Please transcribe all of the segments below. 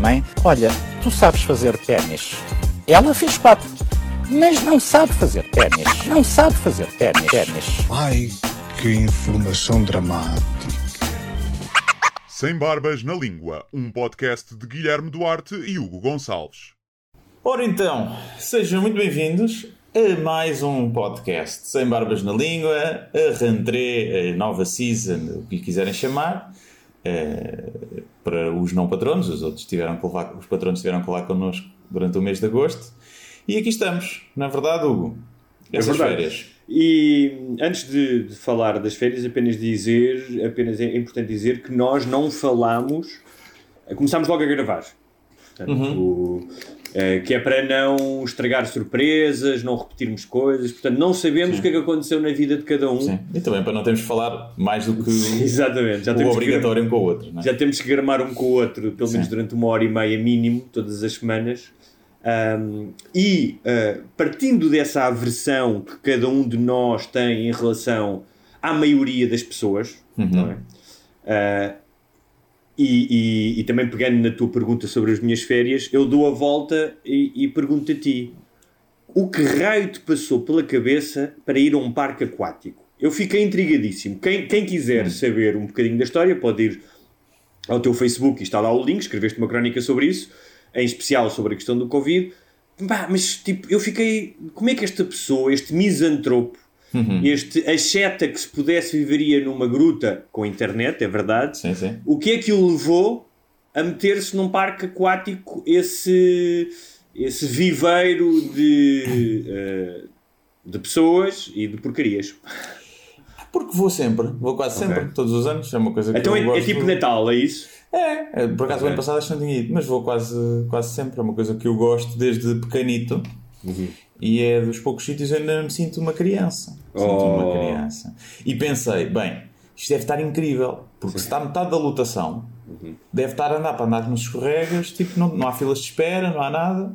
Mãe, olha, tu sabes fazer ténis. Ela fez quatro, mas não sabe fazer ténis. Não sabe fazer ténis. ténis. Ai, que informação dramática. Sem Barbas na Língua, um podcast de Guilherme Duarte e Hugo Gonçalves. Ora então, sejam muito bem-vindos a mais um podcast Sem Barbas na Língua, a rentrée, a nova season, o que lhe quiserem chamar, eh, para os não patronos, os outros tiveram que levar, os patronos tiveram que levar connosco durante o mês de agosto. E aqui estamos, na verdade, Hugo. Essas verdade. férias. E antes de, de falar das férias, apenas dizer, apenas é importante dizer que nós não falamos, começámos logo a gravar. Portanto, Uhum. Eh, que é para não estragar surpresas, não repetirmos coisas. Portanto, não sabemos o que é que aconteceu na vida de cada um. Sim. E também para não termos que falar mais do que o, Exatamente. Já o temos, que, obrigatório um com o outro. é? já temos que gramar um com o outro, pelo menos Sim. durante uma hora e meia mínimo, todas as semanas. Um, e uh, partindo dessa aversão que cada um de nós tem em relação à maioria das pessoas, não é? Uh, e, e- e também pegando na tua pergunta sobre as minhas férias, eu dou a volta e, e pergunto a ti: o que raio te passou pela cabeça para ir a um parque aquático? Eu fiquei intrigadíssimo. Quem, quem quiser saber um bocadinho da história pode ir ao teu Facebook e está lá o link, escreveste uma crónica sobre isso, em especial sobre a questão do Covid. Pá, mas tipo, eu fiquei. Como é que esta pessoa, este misantropo, este acheta que se pudesse viveria numa gruta com internet, é verdade, Sim, sim. o que é que o levou a meter-se num parque aquático, esse, esse viveiro de, eh, de pessoas e de porcarias? Porque vou sempre, vou quase sempre, todos os anos, é uma coisa que Então eu é, é tipo Natal, é isso? É, é, por acaso o ano passado acho que não tinha ido, mas vou quase, quase sempre. É uma coisa que eu gosto desde pequenito e é dos poucos sítios onde eu me sinto uma criança. Sinto Oh. uma criança. E pensei, bem, isto deve estar incrível, porque se está metade da lotação, deve estar a andar para andar nos escorregas, tipo, não, não há filas de espera, não há nada.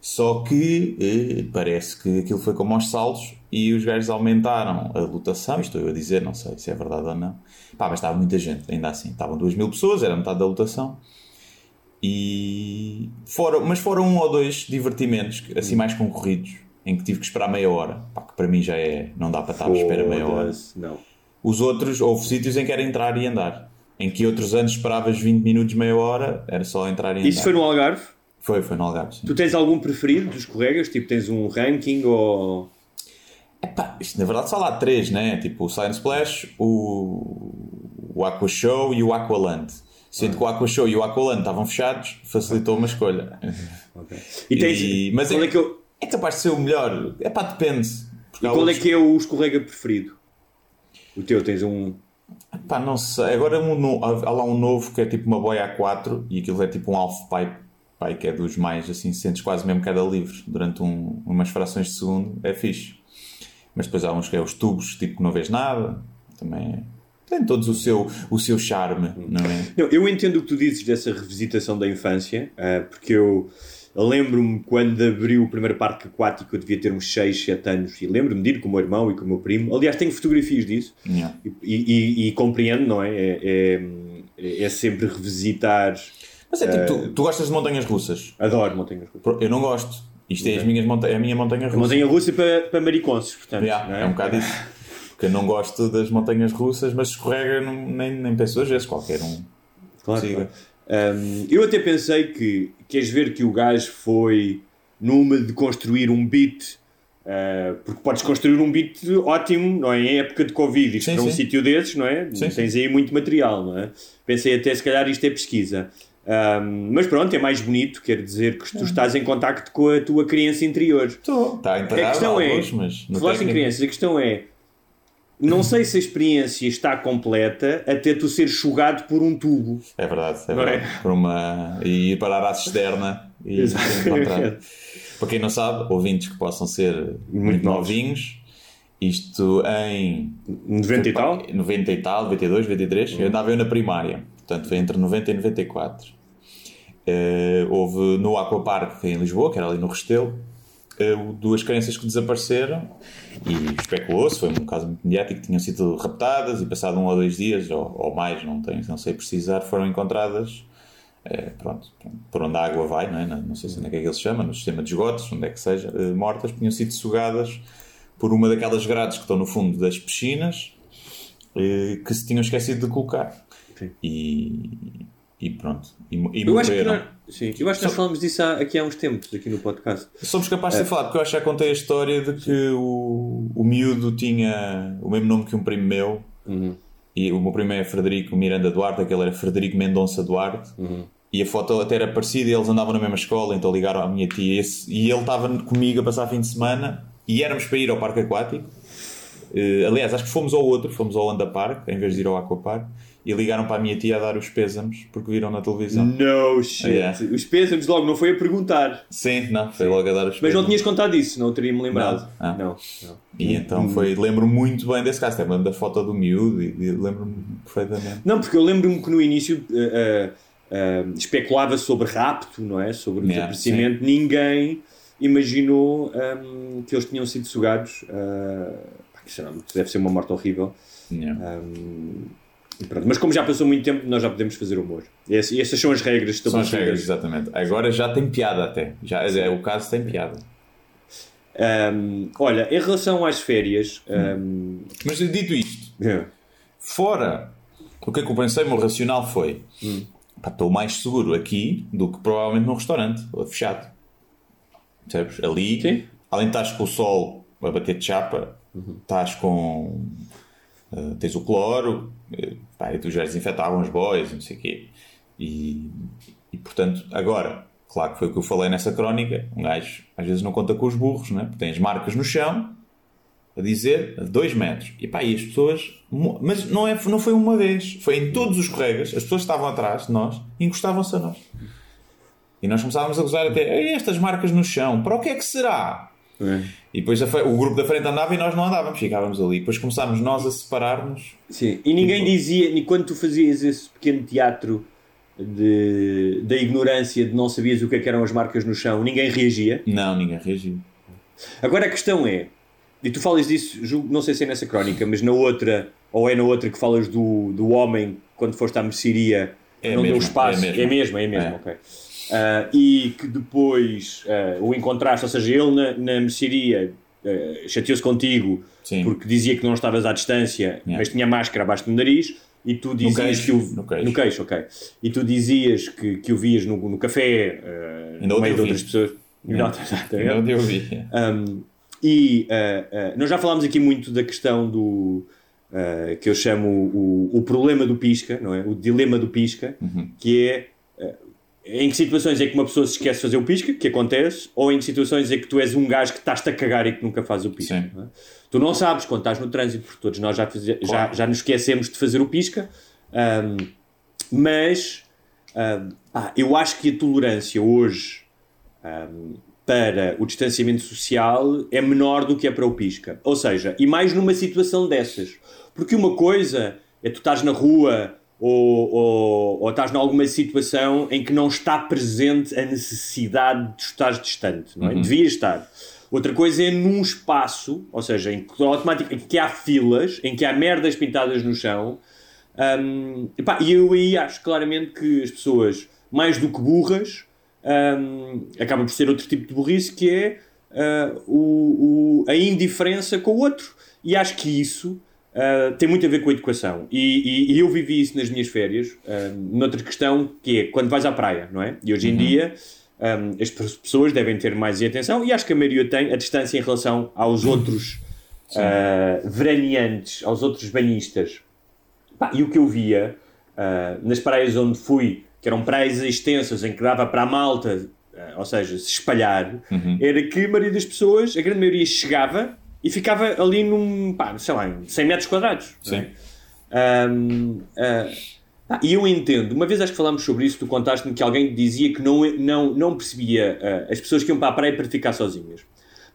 Só que eh, parece que aquilo foi como aos saltos e os gajos aumentaram a lotação. Estou eu a dizer, não sei se é verdade ou não. Pá, mas estava muita gente, ainda assim. Estavam 2 mil pessoas, era metade da lotação. E foram, mas foram um ou dois divertimentos assim mais concorridos em que tive que esperar meia hora. Pá, que para mim já é. Não dá para estar à espera meia hora. Não. Os outros, houve sítios em que era entrar e andar. Em que outros anos esperavas 20 minutos, meia hora, era só entrar e andar. Isso foi no Algarve? Foi, foi no Algarve. sim. Tu tens algum preferido dos colegas? Tipo, tens um ranking ou. Epá, isto na verdade só lá há três, né? Tipo o Science Splash, o, o Aqua Show e o Aqualand. Sendo que o Aqua Show e o Aqualand estavam fechados, facilitou uma escolha. E tens. E- mas é, é que eu- é capaz de ser o melhor. É pá, depende. E qual é outros- que é o escorrega preferido? O teu tens um. Pá, não sei. Agora um há lá um novo que é tipo uma boia A4 e aquilo é tipo um half pipe. Pai, que é dos mais assim, sentes quase mesmo queda livre durante um- umas frações de segundo. É fixe. Mas depois há uns que é os tubos, tipo que não vês nada. Também é- tem todos o seu, o seu charme, não é? Não, eu entendo o que tu dizes dessa revisitação da infância, ah, porque eu, lembro-me quando abriu o primeiro parque aquático, eu devia ter uns 6, 7 anos, e lembro-me de ir com o meu irmão e com o meu primo. Aliás, tenho fotografias disso Yeah. e, e- e compreendo, não é? É, é, é sempre revisitar. Mas é tipo, tu, tu gostas de montanhas russas? Adoro montanhas russas. Eu não gosto. Isto é, as minhas monta é a minha montanha russa. A montanha russa para, para mariconces, portanto. Yeah, não é? um bocado isso. Porque eu não gosto das montanhas russas, mas escorrega não- nem, nem penso duas vezes, qualquer um. Claro. Um, eu até pensei que queres ver que o gajo foi numa de construir um beat, uh, porque podes construir um beat ótimo, não é? Em época de Covid, isto Sim, para um sim. sítio desses, não é? Sim, Tens aí muito material, não é? Pensei até se calhar isto é pesquisa. Um, mas pronto, é mais bonito, quer dizer que tu estás em contacto com a tua criança interior. Estou. Está A questão é, mas falaste em crianças, a questão é não sei se a experiência está completa até tu ser chugado por um tubo. É verdade, é é? verdade. Por uma... E ir parar à cisterna e encontrar. Para quem não sabe, ouvintes que possam ser muito, novos. novinhos, isto em 90 e tal? 90 e tal, 92, 93, eu andava eu na primária, portanto foi entre 90 e 94. Eh, houve no Aquapark em Lisboa, que era ali no Restelo, duas crianças que desapareceram e especulou-se, foi um caso muito mediático, que tinham sido raptadas e passado um ou dois dias, ou, ou mais, não, tenho, não sei precisar, foram encontradas eh, pronto, por onde a água vai, não, é? não sei se onde é que, é que ele se chama, no sistema de esgotos, onde é que seja, eh, mortas, tinham sido sugadas por uma daquelas grades que estão no fundo das piscinas eh, que se tinham esquecido de colocar. E, e pronto. E, e Eu acho nós, sim, eu acho que nós falamos disso há- aqui há uns tempos, aqui no podcast. Somos capazes É. de falado, porque eu acho que já contei a história de que o, o miúdo tinha o mesmo nome que um primo meu. Uhum. E o meu primo é Frederico Miranda Duarte, aquele era Frederico Mendonça Duarte. Uhum. E a foto até era parecida eles andavam na mesma escola, então ligaram à minha tia. Esse- e ele estava comigo a passar fim de semana e éramos para ir ao parque aquático. Eh, aliás, acho que fomos ao outro, fomos ao Anda Park, em vez de ir ao Aquapark. E ligaram para a minha tia a dar os pêsames porque viram na televisão. No shit. Yeah. Os pêsames logo, não foi a perguntar. Sim, não, foi logo a dar os Mas não pêsames. tinhas contado isso, não teria-me lembrado. Não. Ah. Não. não. E então foi, lembro-me muito bem desse caso, lembro da foto do miúdo e, lembro-me perfeitamente. Não, porque eu lembro-me que no início eh, eh, especulava sobre rapto, não é? Sobre Yeah, desaparecimento. Ninguém imaginou ehm, que eles tinham sido sugados. pá, que sei lá, deve ser uma morte horrível. Yeah. E pronto. Mas como já passou muito tempo, nós já podemos fazer humor. E essas são as regras São as estabelecidas. regras, exatamente. Agora já tem piada até. Já, é, o caso tem piada. Ehm, olha, em relação às férias. ehm, Mas dito isto, yeah. fora o que é que eu pensei, o meu racional foi: pá, estou mais seguro aqui do que provavelmente num restaurante, fechado. Percebes? Ali, Sim. além de estás com o sol a bater de chapa, estás com. Eh, tens o cloro, eh, e tu já desinfetavam as boias, não sei o quê. E, e portanto, agora, claro que foi o que eu falei nessa crónica, um gajo às vezes não conta com os burros, né? porque tens marcas no chão a dizer a 2 metros. E pá, e as pessoas. Mas não, é, não foi uma vez, foi em todos os corregas, as pessoas estavam atrás de nós e encostavam-se a nós. E nós começávamos a gozar até "Ei, estas marcas no chão, para o que é que será? E depois o grupo da frente andava e nós não andávamos, ficávamos ali. Depois começámos nós a separar-nos. Sim, e ninguém dizia, e quando tu fazias esse pequeno teatro de, da ignorância, de não sabias o que, é que eram as marcas no chão, ninguém reagia. Não, ninguém reagiu. Agora a questão é, e tu falas disso, julgo, não sei se é nessa crónica, mas na outra, ou é na outra que falas do, do homem quando foste à mercearia, É não deu mesma, espaço. é a mesma. É mesmo, é mesmo, É. ok. Ah, e que depois ah, o encontraste, ou seja, ele na, na mercearia ah, chateou-se contigo Sim. porque dizia que não estavas à distância, Yeah. mas tinha máscara abaixo do nariz. E tu dizias queixo, que o, no queixo. ok. E tu dizias que, que o vias no, no café, Ainda no meio de eu outras pessoas. Não, é. Não deu vi. Um, e uh, uh, nós já falámos aqui muito da questão do uh, que eu chamo o, o problema do pisca, não é? O dilema do pisca, que é uh, em que situações é que uma pessoa se esquece de fazer o pisca, que acontece, ou em que situações é que tu és um gajo que estás-te a cagar e que nunca faz o pisca. Não é? Tu não sabes quando estás no trânsito, porque todos nós já, faze- já, Claro. já nos esquecemos de fazer o pisca, um, mas um, pá, eu acho que a tolerância hoje um, para o distanciamento social é menor do que é para o pisca. Ou seja, e mais numa situação dessas. Porque uma coisa é tu estás na rua ou, ou, ou estás em alguma situação em que não está presente a necessidade de tu estares distante, não é? Devia estar. Outra coisa é num espaço, ou seja, em que, automatic- em que há filas, em que há merdas pintadas no chão, um, epá, e eu aí acho claramente que as pessoas, mais do que burras, um, acaba por ser outro tipo de burrice que é uh, o, o- a indiferença com o outro. E acho que isso uh, tem muito a ver com a educação. E, e- e eu vivi isso nas minhas férias, um, noutra questão que é quando vais à praia, não é? E hoje em dia. um, as pe- pessoas devem ter mais atenção e acho que a maioria tem a distância em relação aos outros uh, veraneantes, aos outros banhistas. Pá, e o que eu via ah, nas praias onde fui, que eram praias extensas em que dava para a malta, ah, ou seja, se espalhar, era que a maioria das pessoas, a grande maioria chegava e ficava ali num, pá, sei lá, em 100 metros quadrados. é? Sim. Ah, ah, e eu entendo, uma vez acho que falámos sobre isso, tu contaste-me que alguém dizia que não, não, não percebia ah, as pessoas que iam para a praia para ficar sozinhas.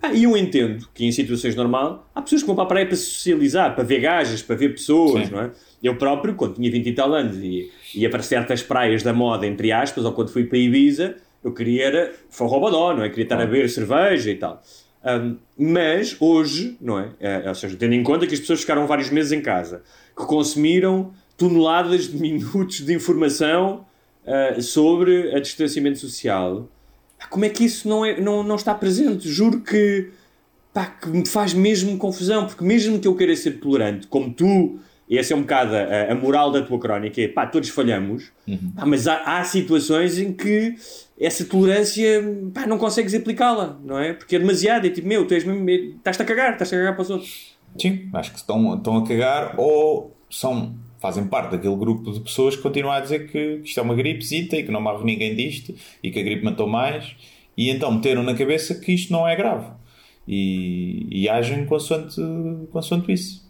Ah, e eu entendo que em situações normais há pessoas que vão para a praia para socializar, para ver gajas, para ver pessoas, Sim. não é? Eu próprio, quando tinha 20 e tal anos e ia para certas praias da moda, entre aspas, ou quando fui para Ibiza, eu queria era forrobodó, não é? Queria estar a beber cerveja e tal. Um, mas hoje, não é? Eh, Ou seja, tendo em conta que as pessoas ficaram vários meses em casa, que consumiram toneladas de minutos de informação ah, sobre a distanciamento social, como é que isso não, é, não, não está presente? Juro que, pá, que me faz mesmo confusão, porque mesmo que eu queira ser tolerante, como tu, e essa é um bocado a, a moral da tua crónica, é pá, todos falhamos, pá, mas há, há situações em que essa tolerância, pá, não consegues aplicá-la, não é? Porque é demasiado, é tipo, meu, tu és mesmo, estás-te a cagar, estás-te a cagar para os outros. Sim, acho que estão, estão a cagar ou são, fazem parte daquele grupo de pessoas que continuam a dizer que, que isto é uma gripezita e que não morre ninguém disto e que a gripe matou mais e então meteram na cabeça que isto não é grave e, e agem consoante, consoante isso.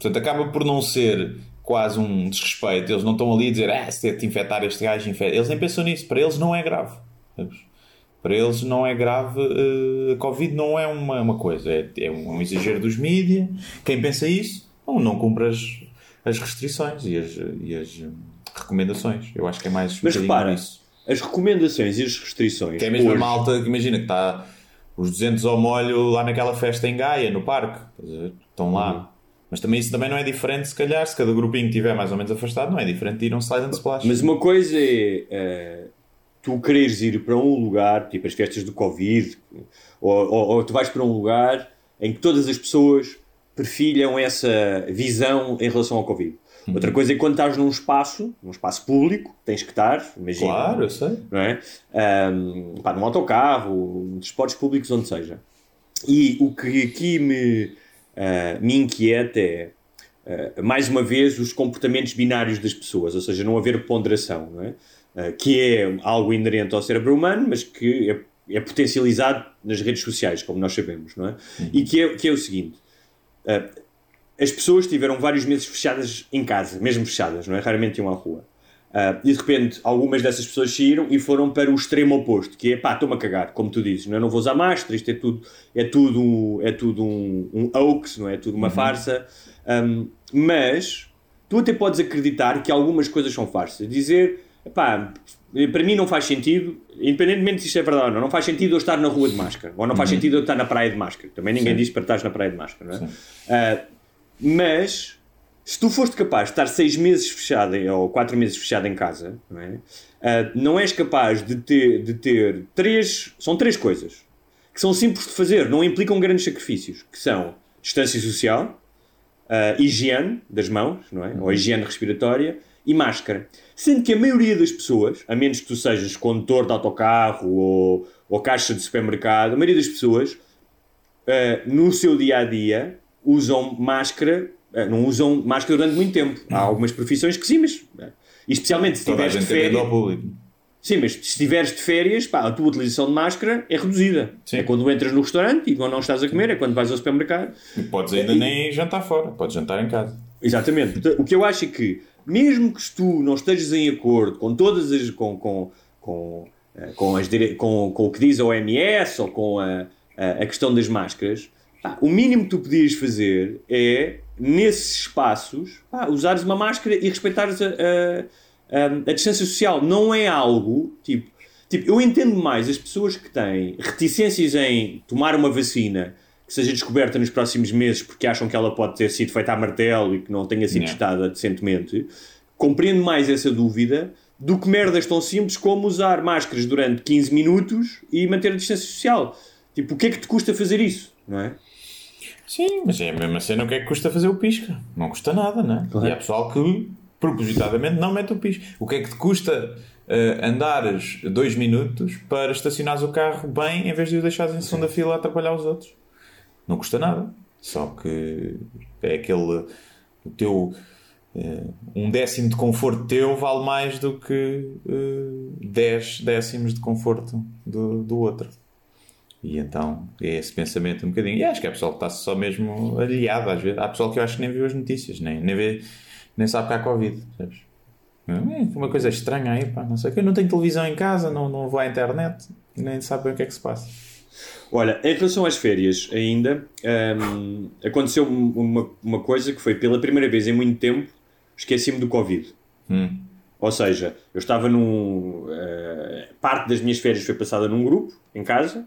Portanto, acaba por não ser quase um desrespeito. Eles não estão ali a dizer, ah, se te infectar este gajo, infecta. Eles nem pensam nisso. Para eles não é grave. Para eles não é grave. eh, a Covid não é uma, uma coisa. É, é um, um exagero dos mídias. Quem pensa isso, não, não cumpre as, as restrições e as, e as hum, recomendações. Eu acho que é mais Mas repara, isso. as recomendações e as restrições. Que é mesmo a hoje- malta que imagina que está os 200 ao molho lá naquela festa em Gaia, no parque. Estão lá. Uhum. Mas também isso também não é diferente, se calhar, se cada grupinho estiver mais ou menos afastado, não é diferente de ir a um slide and splash. Mas uma coisa é eh, tu quereres ir para um lugar, tipo as festas do Covid, ou, ou, ou tu vais para um lugar em que todas as pessoas perfilham essa visão em relação ao Covid. Uhum. Outra coisa é quando estás num espaço, num espaço público, tens que estar, imagina. Claro, eu sei. não é? Ahm, pá, num autocarro, nos transportes públicos, onde seja. E o que aqui me, ah, me inquieta é, ah, mais uma vez, os comportamentos binários das pessoas, ou seja, não haver ponderação, não é? Ah, que é algo inerente ao cérebro humano, mas que é, é potencializado nas redes sociais, como nós sabemos, não é? E que é, que é o seguinte. as pessoas tiveram vários meses fechadas em casa, mesmo fechadas, não é? Raramente iam à rua. Ah, e de repente, algumas dessas pessoas saíram e foram para o extremo oposto, que é pá, estou-me a cagar, como tu dizes, não, é? não vou usar máscara, isto é tudo, é tudo, um- é tudo um, um hoax, não é? É tudo uma farsa. Ahm, mas tu até podes acreditar que algumas coisas são farsas. Dizer, pá, para mim não faz sentido, independentemente se isto é verdade ou não, não faz sentido eu estar na rua de máscara, ou não faz sentido eu estar na praia de máscara. Também ninguém diz para estar na praia de máscara, não é? Ah, mas se tu foste capaz de estar seis meses fechado ou quatro meses fechado em casa, não é? Ah, não és capaz de ter, de ter três. São três coisas que são simples de fazer, não implicam grandes sacrifícios, que são distância social, ah, higiene das mãos, não é? Ou higiene respiratória e máscara. Sendo que a maioria das pessoas, a menos que tu sejas condutor de autocarro ou, ou caixa de supermercado, a maioria das pessoas uh, no seu dia a dia usam máscara, uh, não usam máscara durante muito tempo. Há algumas profissões que sim, mas e especialmente se estiveres de medo férias. ao público. Sim, mas se estiveres de férias, pá, a tua utilização de máscara é reduzida. Sim. É quando entras no restaurante e quando não estás a comer, é quando vais ao supermercado. E podes ainda nem jantar fora, podes jantar em casa. Exatamente. O que eu acho é que, mesmo que tu não estejas em acordo com todas as. com, com, com, eh, com, as dire... com, com o que diz a OMS ou com a, a, a questão das máscaras, pá, o mínimo que tu podias fazer é, nesses espaços, pá, usares uma máscara e respeitares a, a, a, a distância social. Não é algo tipo. Tipo, eu entendo mais as pessoas que têm reticências em tomar uma vacina que seja descoberta nos próximos meses porque acham que ela pode ter sido feita a martelo e que não tenha sido Yeah. testada decentemente. Compreendo mais essa dúvida do que merdas tão simples como usar máscaras durante 15 minutos e manter a distância social. Tipo, o que é que te custa fazer isso? Não é? Sim, mas é a mesma cena, o que é que custa fazer o pisca? Não custa nada, não é? Claro. E há pessoal que propositadamente não mete o pisca. O que é que te custa eh, andares dois minutos para estacionares o carro bem em vez de o deixares em segunda fila a atrapalhar os outros? Não custa nada. Só que é aquele. O teu. eh, um décimo de conforto teu vale mais do que eh, dez décimos de conforto do, do outro. E então é esse pensamento um bocadinho. E acho que é pessoal que está só mesmo aliado às vezes. Há pessoal que eu acho que nem viu as notícias, nem, nem, vê, nem sabe que há Covid, sabes? É uma coisa estranha aí, pá, não sei o que. Eu não tenho televisão em casa, não, não vou à internet, nem sabe bem o que é que se passa. Olha, em relação às férias, ainda hum, aconteceu uma, uma coisa que foi pela primeira vez em muito tempo esqueci-me do Covid. Hum. Ou seja, eu estava num. Uh, parte das minhas férias foi passada num grupo, em casa,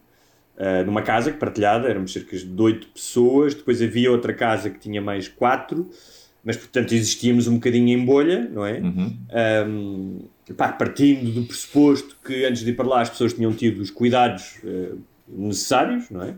uh, numa casa que partilhada, éramos cerca de 8 pessoas, depois havia outra casa que tinha mais 4, mas portanto existíamos um bocadinho em bolha, não é? Uhum. Um, pá, partindo do pressuposto que antes de ir para lá as pessoas tinham tido os cuidados uh, necessários, não é?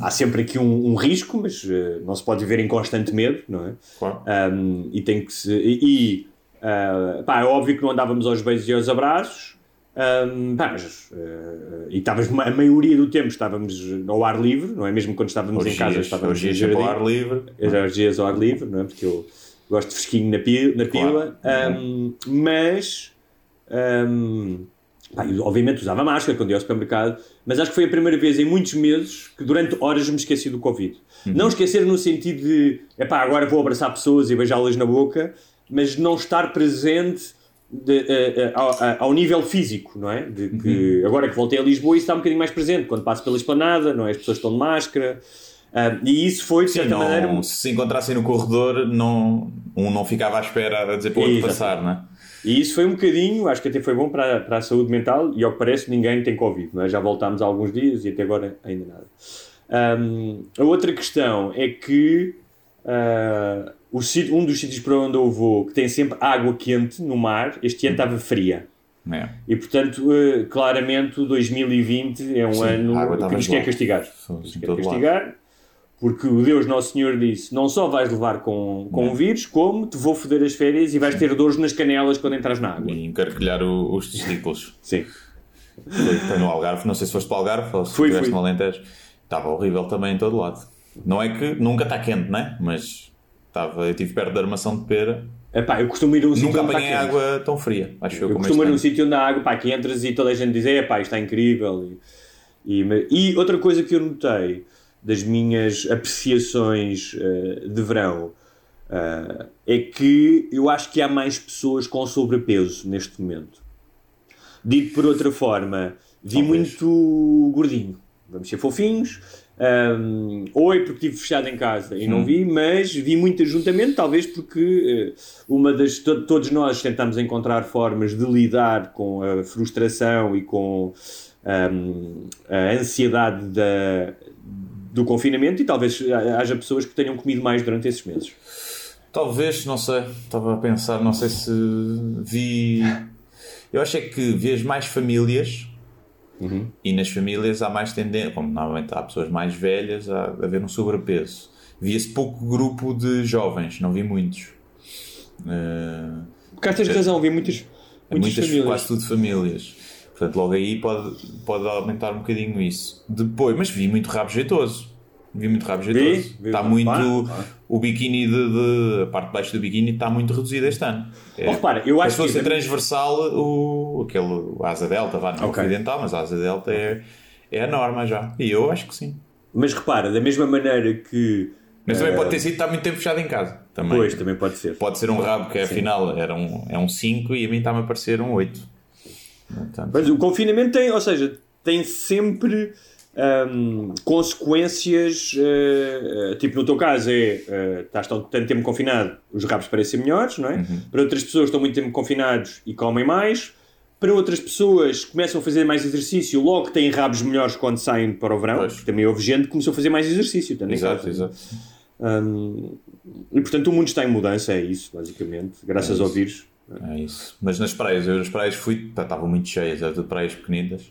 há sempre aqui um, um risco, mas uh, não se pode viver em constante medo, não é? Claro. Um, e tem que se. E, uh, pá, é óbvio que não andávamos aos beijos e aos abraços, um, pá, mas, uh, e estávamos, a maioria do tempo estávamos ao ar livre, não é? Mesmo quando estávamos Orgias, em casa, estávamos orgias no ao ar livre. As ao ar livre, não é? Porque eu gosto de fresquinho na, pi, na pila, um, mas. Um, pá, eu, obviamente usava máscara quando ia ao supermercado, mas acho que foi a primeira vez em muitos meses que durante horas me esqueci do Covid. Não esquecer no sentido de, epá, agora vou abraçar pessoas e beijá-las na boca, mas não estar presente de, eh, eh, ao, ao nível físico, não é? De que agora que voltei a Lisboa isso está um bocadinho mais presente, quando passo pela esplanada, não é? As pessoas estão de máscara. ah, e isso foi, de Sim, certa não, maneira, se se encontrassem no corredor, não, um não ficava à espera a dizer para o outro passar, não é? E isso foi um bocadinho, acho que até foi bom para, para a saúde mental e ao que parece ninguém tem Covid, não é? Já voltámos há alguns dias e até agora ainda nada. Ahm, a outra questão é que o sítio- um dos sítios para onde eu vou, que tem sempre água quente no mar, este ano estava fria. É. E portanto, eh, claramente, o 2020 é um Sim, ano que nos quer castigar. Sim, Nos quer castigar, porque o Deus Nosso Senhor disse: não só vais levar com, com o vírus, como te vou foder as férias e vais ter dores nas canelas quando entras na água. E encarquilhar o- os testículos. Sim. Foi, no Algarve, não sei se foste para o Algarve ou se Fui, estiveste no Alentejo. Estava horrível também em todo lado. Não é que nunca está quente, né? Mas estava, eu estive perto da armação de pera. Epá, eu costumo ir a um sítio Nunca apanhei água tão fria. Acho eu, Eu costumo ir a um sítio onde há água, pá, que entras e toda a gente diz: é pá, isto está incrível. E, e, e outra coisa que eu notei das minhas apreciações eh, de verão eh, é que eu acho que há mais pessoas com sobrepeso neste momento. Dito por outra forma, vi Talvez. muito gordinho. Vamos ser fofinhos. Um, oi, porque estive fechado em casa e não vi, mas vi muito ajuntamento, talvez porque eh, uma das. to- todos nós tentamos encontrar formas de lidar com a frustração e com um, a ansiedade da, do confinamento, e talvez haja pessoas que tenham comido mais durante esses meses. Talvez, não sei. Estava a pensar, não sei se vi. Eu acho é que vês mais famílias e nas famílias há mais tendência, como normalmente há pessoas mais velhas, a haver um sobrepeso. Via-se pouco grupo de jovens, não vi muitos. Eh, Porque tens razão, vi muitas, muitas, muitas, famílias. quase tudo famílias. Portanto, logo aí pode, pode aumentar um bocadinho isso. Depois, mas vi muito rabo jeitoso. Vi muito rabo jeitoso. vi, está vi, muito. claro, claro. O biquíni de, de- A parte de baixo do biquíni está muito reduzida este ano. É, Oh, repara, eu acho se fosse que- transversal, o, aquele, o asa delta, vá, não é ocidental, mas a asa delta é, é a norma já. E eu acho que sim. Mas repara, da mesma maneira que. Mas também pode ter sido estar muito tempo fechado em casa. Também. Pois, também pode ser. Pode ser um rabo que afinal era um, é um 5 e a mim está-me a parecer um 8. Portanto, Mas o confinamento tem, ou seja, tem sempre hum, consequências. eh, tipo, no teu caso, é eh, estás tão- tanto tempo confinado, os rabos parecem melhores, não é? Uhum. Para outras pessoas estão muito tempo confinados e comem mais. Para outras pessoas começam a fazer mais exercício, logo têm rabos melhores quando saem para o verão. Pois. Também houve gente que começou a fazer mais exercício. Também exato, exato. Hum, e portanto o mundo está em mudança, é isso, basicamente, graças É ao isso. vírus. É isso. Mas nas praias, eu nas praias fui, pá, estavam muito cheias, tudo praias pequeninas.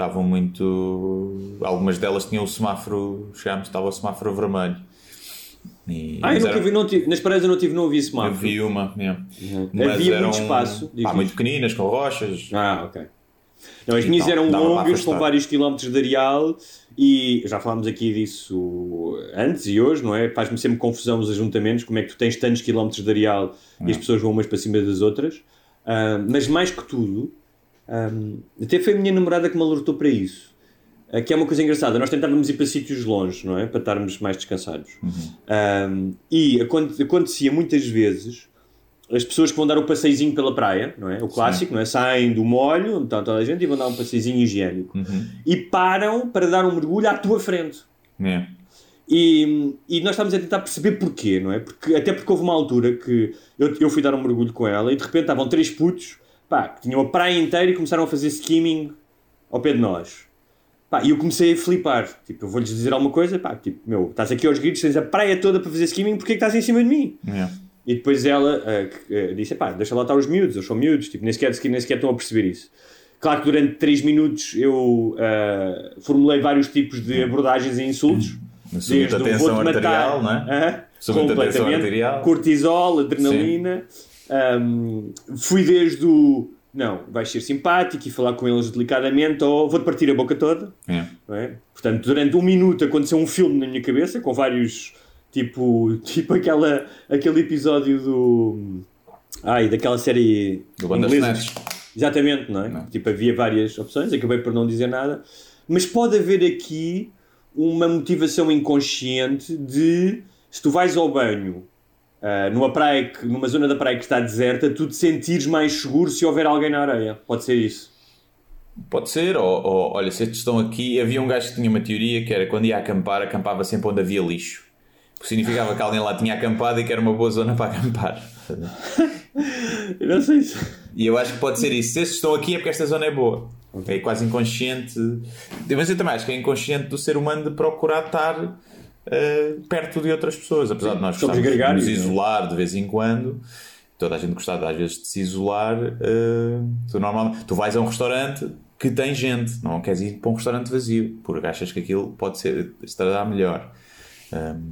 Estavam muito. Algumas delas tinham o semáforo, chegámos, estava o semáforo vermelho. E, Ah, eu mas nunca era- vi, não tive, nas praias eu não tive, não Eu semáforo. vi uma, yeah. Havia eram, muito espaço, pá, muito pequeninas, com rochas. Ah, ok. Não, as minhas eram longas, com vários quilómetros de areal e já falámos aqui disso antes e hoje, não é? Faz-me sempre confusão os ajuntamentos, como é que tu tens tantos quilómetros de areal e as pessoas vão umas para cima das outras. Ah, mas mais que tudo, ah, até foi a minha namorada que me alertou para isso. eh, que é uma coisa engraçada. Nós tentávamos ir para sítios longe, não é? Para estarmos mais descansados. Um, e aconte- acontecia muitas vezes as pessoas que vão dar o passeizinho pela praia, não é? O clássico, não é? Saem do molho, onde está toda a gente, e vão dar um passeizinho higiênico. E param para dar um mergulho à tua frente. É. E, e nós estávamos a tentar perceber porquê, não é? Porque, até porque houve uma altura que eu, eu fui dar um mergulho com ela e de repente estavam três putos pá, que tinham a praia inteira e começaram a fazer skimming ao pé de nós. Pá, e eu comecei a flipar. Tipo, eu vou-lhes dizer alguma coisa, pá, tipo, meu, estás aqui aos gritos, tens a praia toda para fazer skimming, porquê é que estás em cima de mim? É. E depois ela que, ah, disse: pá, deixa lá estar os miúdos, eles são miúdos, tipo, nem, sequer, nem sequer estão a perceber isso. Claro que durante 3 minutos eu ah, formulei vários tipos de abordagens e insultos. Subir da o tensão vou-te arterial, matar, não é? tensão completamente. arterial. Cortisol, adrenalina. Um, fui desde o não, vais ser simpático e falar com eles delicadamente ou vou-te partir a boca toda. É. não é? Portanto, durante um minuto aconteceu um filme na minha cabeça com vários tipo, tipo aquela, aquele episódio do ai, daquela série Do. Bandersnatch. Exatamente, não é? Tipo, havia várias opções, acabei por não dizer nada, mas pode haver aqui uma motivação inconsciente de se tu vais ao banho ah, numa praia, que- numa zona da praia que está deserta, tu te sentires mais seguro se houver alguém na areia. Pode ser isso. Pode ser, ou, ou, olha, se estes estão aqui, havia um gajo que tinha uma teoria que era quando ia acampar, acampava sempre onde havia lixo. Porque significava que alguém lá tinha acampado e que era uma boa zona para acampar. Eu não sei se. E eu acho que pode ser isso. Se estes estão aqui é porque esta zona é boa. É quase inconsciente. Mas eu também acho que é inconsciente do ser humano de procurar estar eh, perto de outras pessoas. Apesar de nós somos gostarmos de nos é? isolar de vez em quando. Toda a gente gostava às vezes de se isolar. eh, tu, normalmente, tu vais a um restaurante que tem gente. Não queres ir para um restaurante vazio. Porque achas que aquilo pode ser, estará melhor. Hum,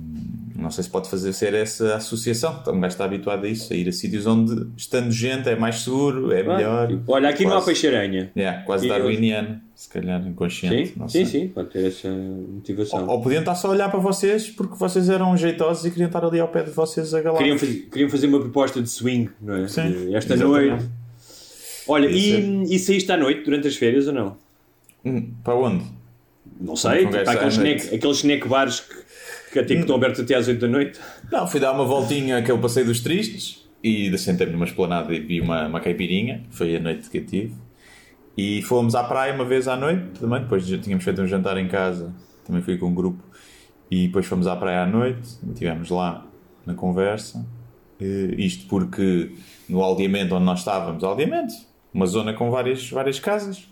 não sei se pode fazer ser essa associação. Um gajo está habituado a isso, a ir a sítios onde, estando gente, é mais seguro, é melhor. Tipo, Olha, aqui não há Quase- peixe-aranha. Yeah, quase E darwiniano, se calhar inconsciente. Sim, sim, sim, pode ter essa motivação. Ou, ou podiam estar só a olhar para vocês porque vocês eram jeitosos e queriam estar ali ao pé de vocês a galar. Queriam, fazer, queriam fazer uma proposta de swing, não é? Sim, esta exatamente. noite. Olha, e, e saíste à noite durante as férias ou não? Hum, para onde? Não sei, tipo, há aqueles snack, aqueles snack bars que, que até que estão abertos até às 8 da noite. Não, fui dar uma voltinha àquele passeio dos tristes e sentei-me numa esplanada e vi uma, uma caipirinha. Foi a noite que eu tive. E fomos à praia uma vez à noite também. Depois já tínhamos feito um jantar em casa. Também fui com um grupo. E depois fomos à praia à noite. Estivemos lá na conversa. Eh, isto porque no aldeamento onde nós estávamos, aldeamento, uma zona com várias, várias casas.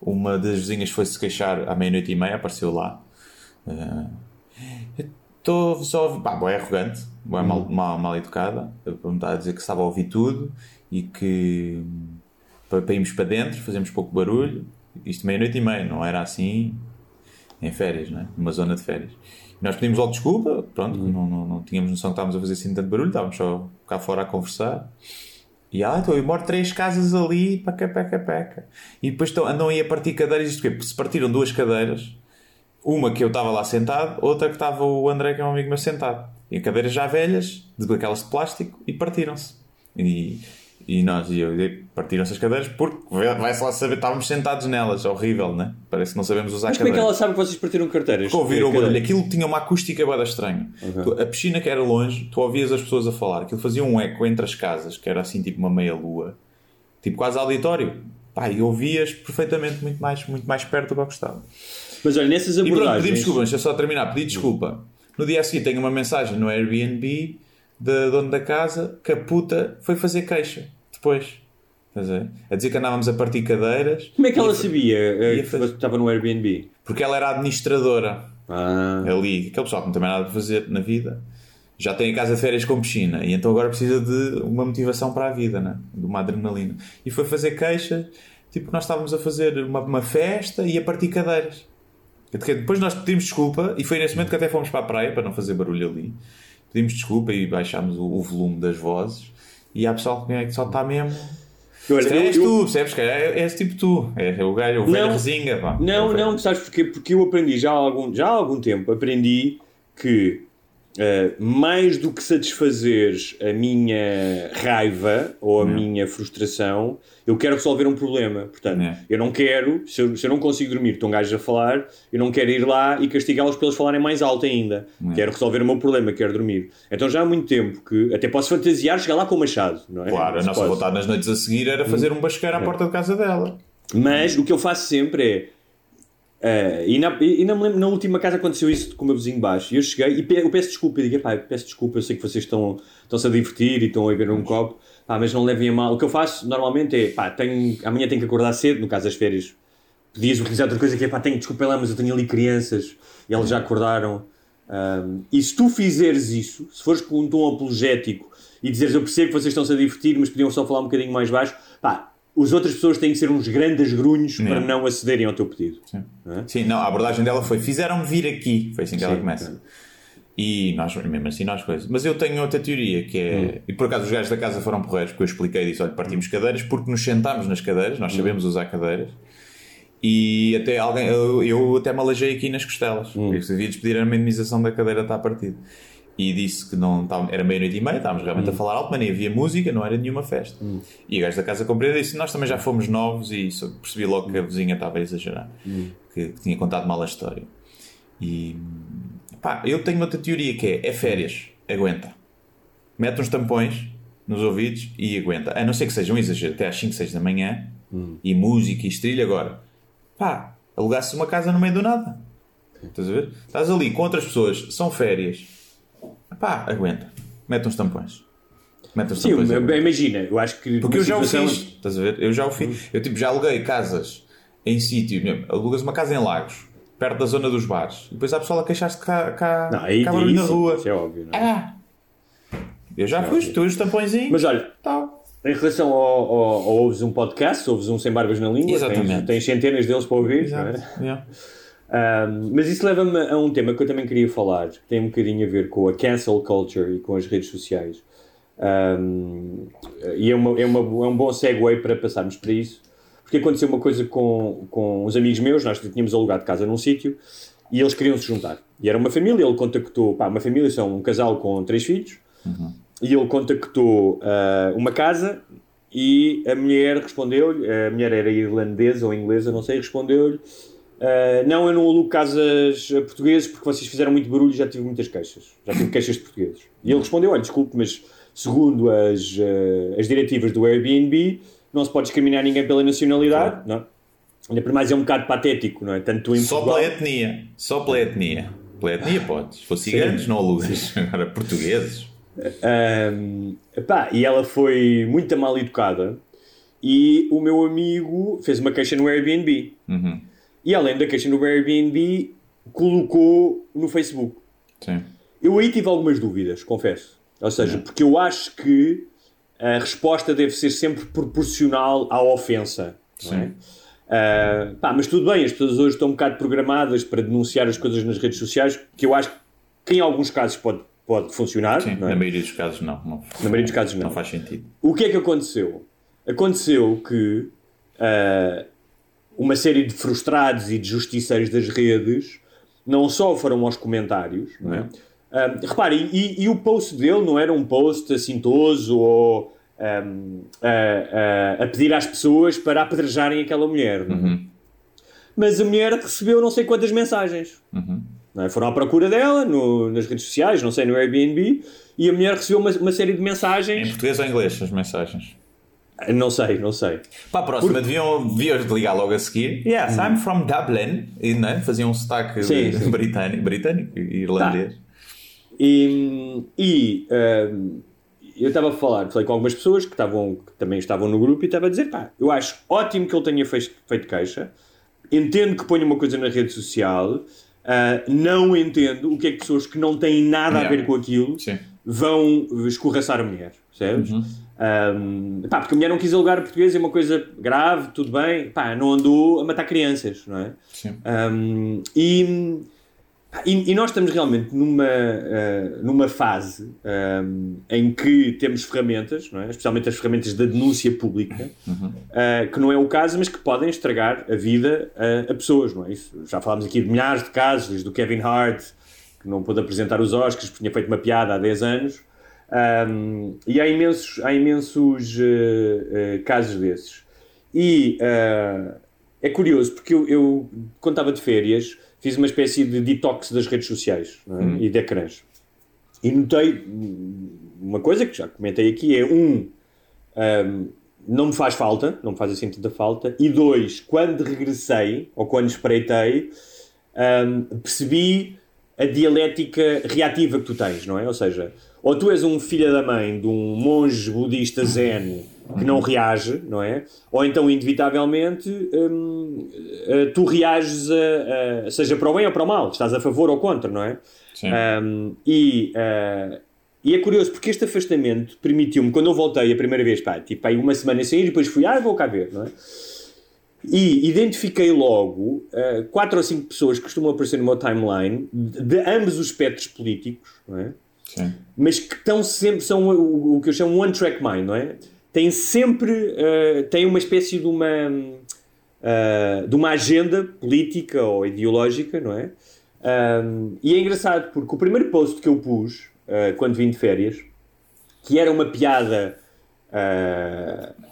Uma das vizinhas foi-se queixar à meia-noite e meia, apareceu lá. Estou só. Pá, boa arrogante, boa mal, mal, mal educada. Estava a dizer que estava a ouvir tudo e que. Para, para irmos para dentro, fazemos pouco barulho. Isto meia-noite e meia, não era assim em férias, não é? Numa zona de férias. E nós pedimos logo desculpa, pronto, não, não, não tínhamos noção que estávamos a fazer assim tanto barulho, estávamos só cá fora a conversar. E ah, então eu moro três casas ali, paca, paca, paca. E depois estão, andam aí a partir cadeiras, isto quê? Se partiram duas cadeiras, uma que eu estava lá sentado, outra que estava o André, que é um amigo meu, sentado. E cadeiras já velhas, de aquelas de plástico, e partiram-se. E, e nós, e eu, partiram-se as cadeiras porque vai-se lá saber, estávamos sentados nelas, horrível, né? Parece que não sabemos usar Mas como é que cadeiras. ela sabe que vocês partiram carteiras? Porque ouviram o barulho. Cadeiras. Aquilo tinha uma acústica bada estranha. Tu- A piscina que era longe, tu ouvias as pessoas a falar. Aquilo fazia um eco entre as casas, que era assim tipo uma meia-lua. Tipo quase auditório. Pá, e ouvias perfeitamente muito mais, muito mais perto do que eu gostava. Mas olha, nessas E pronto, abordagens... pedimos desculpa, deixa eu só terminar. Pedi desculpa. No dia a seguir tenho uma mensagem no Airbnb da dona da casa que a puta foi fazer queixa. Depois. A dizer que andávamos a partir cadeiras. Como é que ela E- sabia eh, ia que fazer- estava no Airbnb? Porque ela era administradora. Ah, ali, aquele pessoal que não tem nada para fazer na vida, já tem a casa de férias com piscina e então agora precisa de uma motivação para a vida, né? de uma adrenalina. E foi fazer queixa, tipo, nós estávamos a fazer uma, uma festa e a partir cadeiras. Depois nós pedimos desculpa e foi nesse momento que até fomos para a praia para não fazer barulho ali. Pedimos desculpa e baixámos o, o volume das vozes. E há pessoal que é que só está mesmo. Olha, eu- és eu- tu, percebes? Se calhar é, és tipo tu. É, o galho, o velho Não. resinga. Pá. É Não, velho. não, sabes porquê? Porque eu aprendi já há algum, já há algum tempo, aprendi que uh, mais do que satisfazeres a minha raiva ou a minha frustração, eu quero resolver um problema. Portanto, É. eu não quero, se eu, se eu não consigo dormir, estão gajos a falar, eu não quero ir lá e castigá-los para eles falarem mais alto ainda. Quero resolver o meu problema, quero dormir. Então já há muito tempo que até posso fantasiar chegar lá com o machado, não é? Claro, a nossa vontade nas noites a seguir era fazer um basqueiro à porta de casa dela. Mas o que eu faço sempre é. Eh, e, na, e não me lembro, na última casa aconteceu isso com o meu vizinho baixo. E eu cheguei e pe- eu peço desculpa. Eu digo, pá, peço desculpa, eu sei que vocês estão, estão-se a divertir e estão a beber um copo, pá, mas não levem a mal. O que eu faço normalmente é, pá, tenho, amanhã tenho que acordar cedo, no caso das férias. Podias utilizar outra coisa que é, pá, tenho, desculpa lá, mas eu tenho ali crianças e elas já acordaram. Um, e se tu fizeres isso, se fores com um tom apologético e dizeres eu percebo que vocês estão-se a divertir, mas podiam só falar um bocadinho mais baixo, pá, as outras pessoas têm que ser uns grandes grunhos para Yeah. não acederem ao teu pedido. Sim. Não é? Sim, não, a abordagem dela foi: fizeram-me vir aqui. Foi assim que ela Sim, começa. E nós, mesmo assim, nós coisas. Mas eu tenho outra teoria que é. E por acaso os gajos da casa foram porreiros, porque eu expliquei disso: olha, partimos cadeiras porque nos sentámos nas cadeiras, nós sabemos usar cadeiras. E até alguém, eu, eu até me alejei aqui nas costelas. Hum. Eu devia despedir a minimização da cadeira está partida. E disse que não era meia-noite e meia, estávamos realmente Hum. a falar alto, mas nem havia música, não era nenhuma festa. E o gajo da casa compreendeu e disse: Nós também já fomos novos e percebi logo que a vizinha estava a exagerar, que, que tinha contado mal a história. E pá, eu tenho outra teoria que é: é férias, aguenta. Mete uns tampões nos ouvidos e aguenta. A não ser que seja um exagero, até às 5, 6 da manhã e música e estrilha agora. Pá, alugasse uma casa no meio do nada. Estás a ver? Estás ali com outras pessoas, são férias. Pá, aguenta. Mete uns tampões. Mete uns Sim, tampões. eu- imagina, eu acho que. Porque eu já o fiz, estás a ver? Eu já o fiz. Eu tipo, já aluguei casas em sítio, mesmo, alugas uma casa em Lagos, perto da zona dos bares. E depois há pessoal a queixar-se cá, cá, Não, aí, cá aí na sim, rua. Isso é óbvio. não é? Ah! Eu já pus, tu os tampõezinhos. Mas olha, Tal. em relação ao, ao, ao ouves um podcast, ouves um Sem Barbas na Língua, Exatamente. tens, tens centenas deles para ouvir, não é? Exato. Yeah. Um, mas isso leva-me a um tema que eu também queria falar, que tem um bocadinho a ver com a cancel culture e com as redes sociais. Um, e é, uma, é, uma, é um bom segue para passarmos para isso, porque aconteceu uma coisa com, com uns amigos meus, nós tínhamos alugado casa num sítio e eles queriam se juntar. E era uma família, ele contactou, pá, uma família são um casal com três filhos, e ele contactou ah, uma casa e a mulher respondeu-lhe, a mulher era irlandesa ou inglesa, não sei, respondeu-lhe Uh, não, eu não alugo casas a portugueses porque vocês fizeram muito barulho e já tive muitas queixas. Já tive queixas de portugueses. E ele respondeu: olha, desculpe, mas segundo as, uh, as diretivas do Airbnb, não se pode discriminar ninguém pela nacionalidade. Não? Ainda por mais é um bocado patético, não é? Tanto em Só Portugal. pela etnia. Só pela etnia. Pela etnia podes. Se for ciganos, não alugas. Agora, portugueses. Um, epá, e ela foi muito mal educada e o meu amigo fez uma queixa no Airbnb. Uhum. E além da queixa no Airbnb, colocou no Facebook. Sim. Eu aí tive algumas dúvidas, confesso. Ou seja, porque eu acho que a resposta deve ser sempre proporcional à ofensa. É? Ah, pá, mas tudo bem, as pessoas hoje estão um bocado programadas para denunciar as coisas nas redes sociais, que eu acho que em alguns casos pode, pode funcionar. Sim, é? na maioria dos casos não. não Na maioria dos casos não. Não faz sentido. O que é que aconteceu? Aconteceu que ah, uma série de frustrados e de justiceiros das redes não só foram aos comentários, não é? Ah, repare, e, e o post dele não era um post assintoso ou ahm, a, a- a pedir às pessoas para apedrejarem aquela mulher, é? Mas a mulher recebeu não sei quantas mensagens. Não é? Foram à procura dela no- nas redes sociais, não sei, no Airbnb, e a mulher recebeu uma, uma série de Em mensagens. português ou inglês, as mensagens? Não sei, não sei. Para a próxima, deviam, deviam ligar logo a seguir. Yes, I'm from Dublin. E, não é? Faziam um sotaque Sim, sim. britânico, britânico e irlandês. E, e ahm, eu estava a falar, falei com algumas pessoas que, estavam, que também estavam no grupo e estava a dizer: pá, eu acho ótimo que ele tenha feito, feito queixa, entendo que ponha uma coisa na rede social, ah, não entendo o que é que pessoas que não têm nada a Yeah. ver com aquilo Sim. vão escorraçar a mulher, percebes? Ahm, pá, porque a mulher não quis alugar português, é uma coisa grave, tudo bem, pá, não andou a matar crianças, não é? Sim. Um, e, e, e nós estamos realmente numa, uh, numa fase um, em que temos ferramentas, não é? especialmente as ferramentas da denúncia pública, uh, que não é o caso, mas que podem estragar a vida uh, a pessoas. Não é? Isso, já falámos aqui de milhares de casos, desde o Kevin Hart que não pôde apresentar os Oscars, porque tinha feito uma piada há 10 anos. Um, e há imensos, há imensos uh, uh, casos desses. E uh, é curioso, porque eu, eu, quando estava de férias, fiz uma espécie de detox das redes sociais é? Uhum. e de ecrãs. E notei uma coisa que já comentei aqui: é um, um, não me faz falta, não me faz assim tanta falta, e dois, quando regressei, ou quando espreitei, um, percebi a dialética reativa que tu tens, não é? Ou seja, ou tu és um filho da mãe de um monge budista zen que não reage, não é? Ou então, inevitavelmente, hum, eh, tu reages, a, a- seja para o bem ou para o mal, estás a favor ou contra, não é? Sim. Um, e, uh, e é curioso porque este afastamento permitiu-me, quando eu voltei a primeira vez, pá, tipo aí uma semana sem ir, depois fui, ah, vou cá ver, não é? E identifiquei logo uh, quatro ou cinco pessoas que costumam aparecer no meu timeline de, de ambos os espectros políticos, não é? Sim. mas que estão sempre, são o, o que eu chamo one track mind, não é? Têm sempre, uh, têm uma espécie de uma, uh, de uma agenda política ou ideológica, não é? Um, e é engraçado porque o primeiro post que eu pus, uh, quando vim de férias, que era uma piada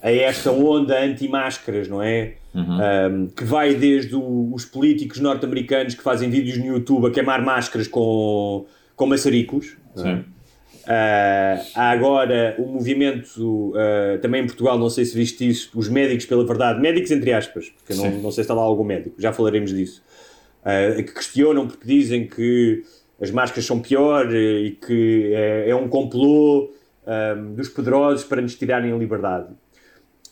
a esta onda anti-máscaras, não é? Um, que vai desde o- os políticos norte-americanos que fazem vídeos no YouTube a queimar máscaras com, com maçaricos. é? Sim. Uh, há agora o movimento, uh, também em Portugal, não sei se viste isso, os médicos pela verdade, médicos entre aspas, porque não, não sei se está lá algum médico, já falaremos disso, uh, que questionam porque dizem que as máscaras são pior e que é, é um complô um, dos poderosos para nos tirarem a liberdade.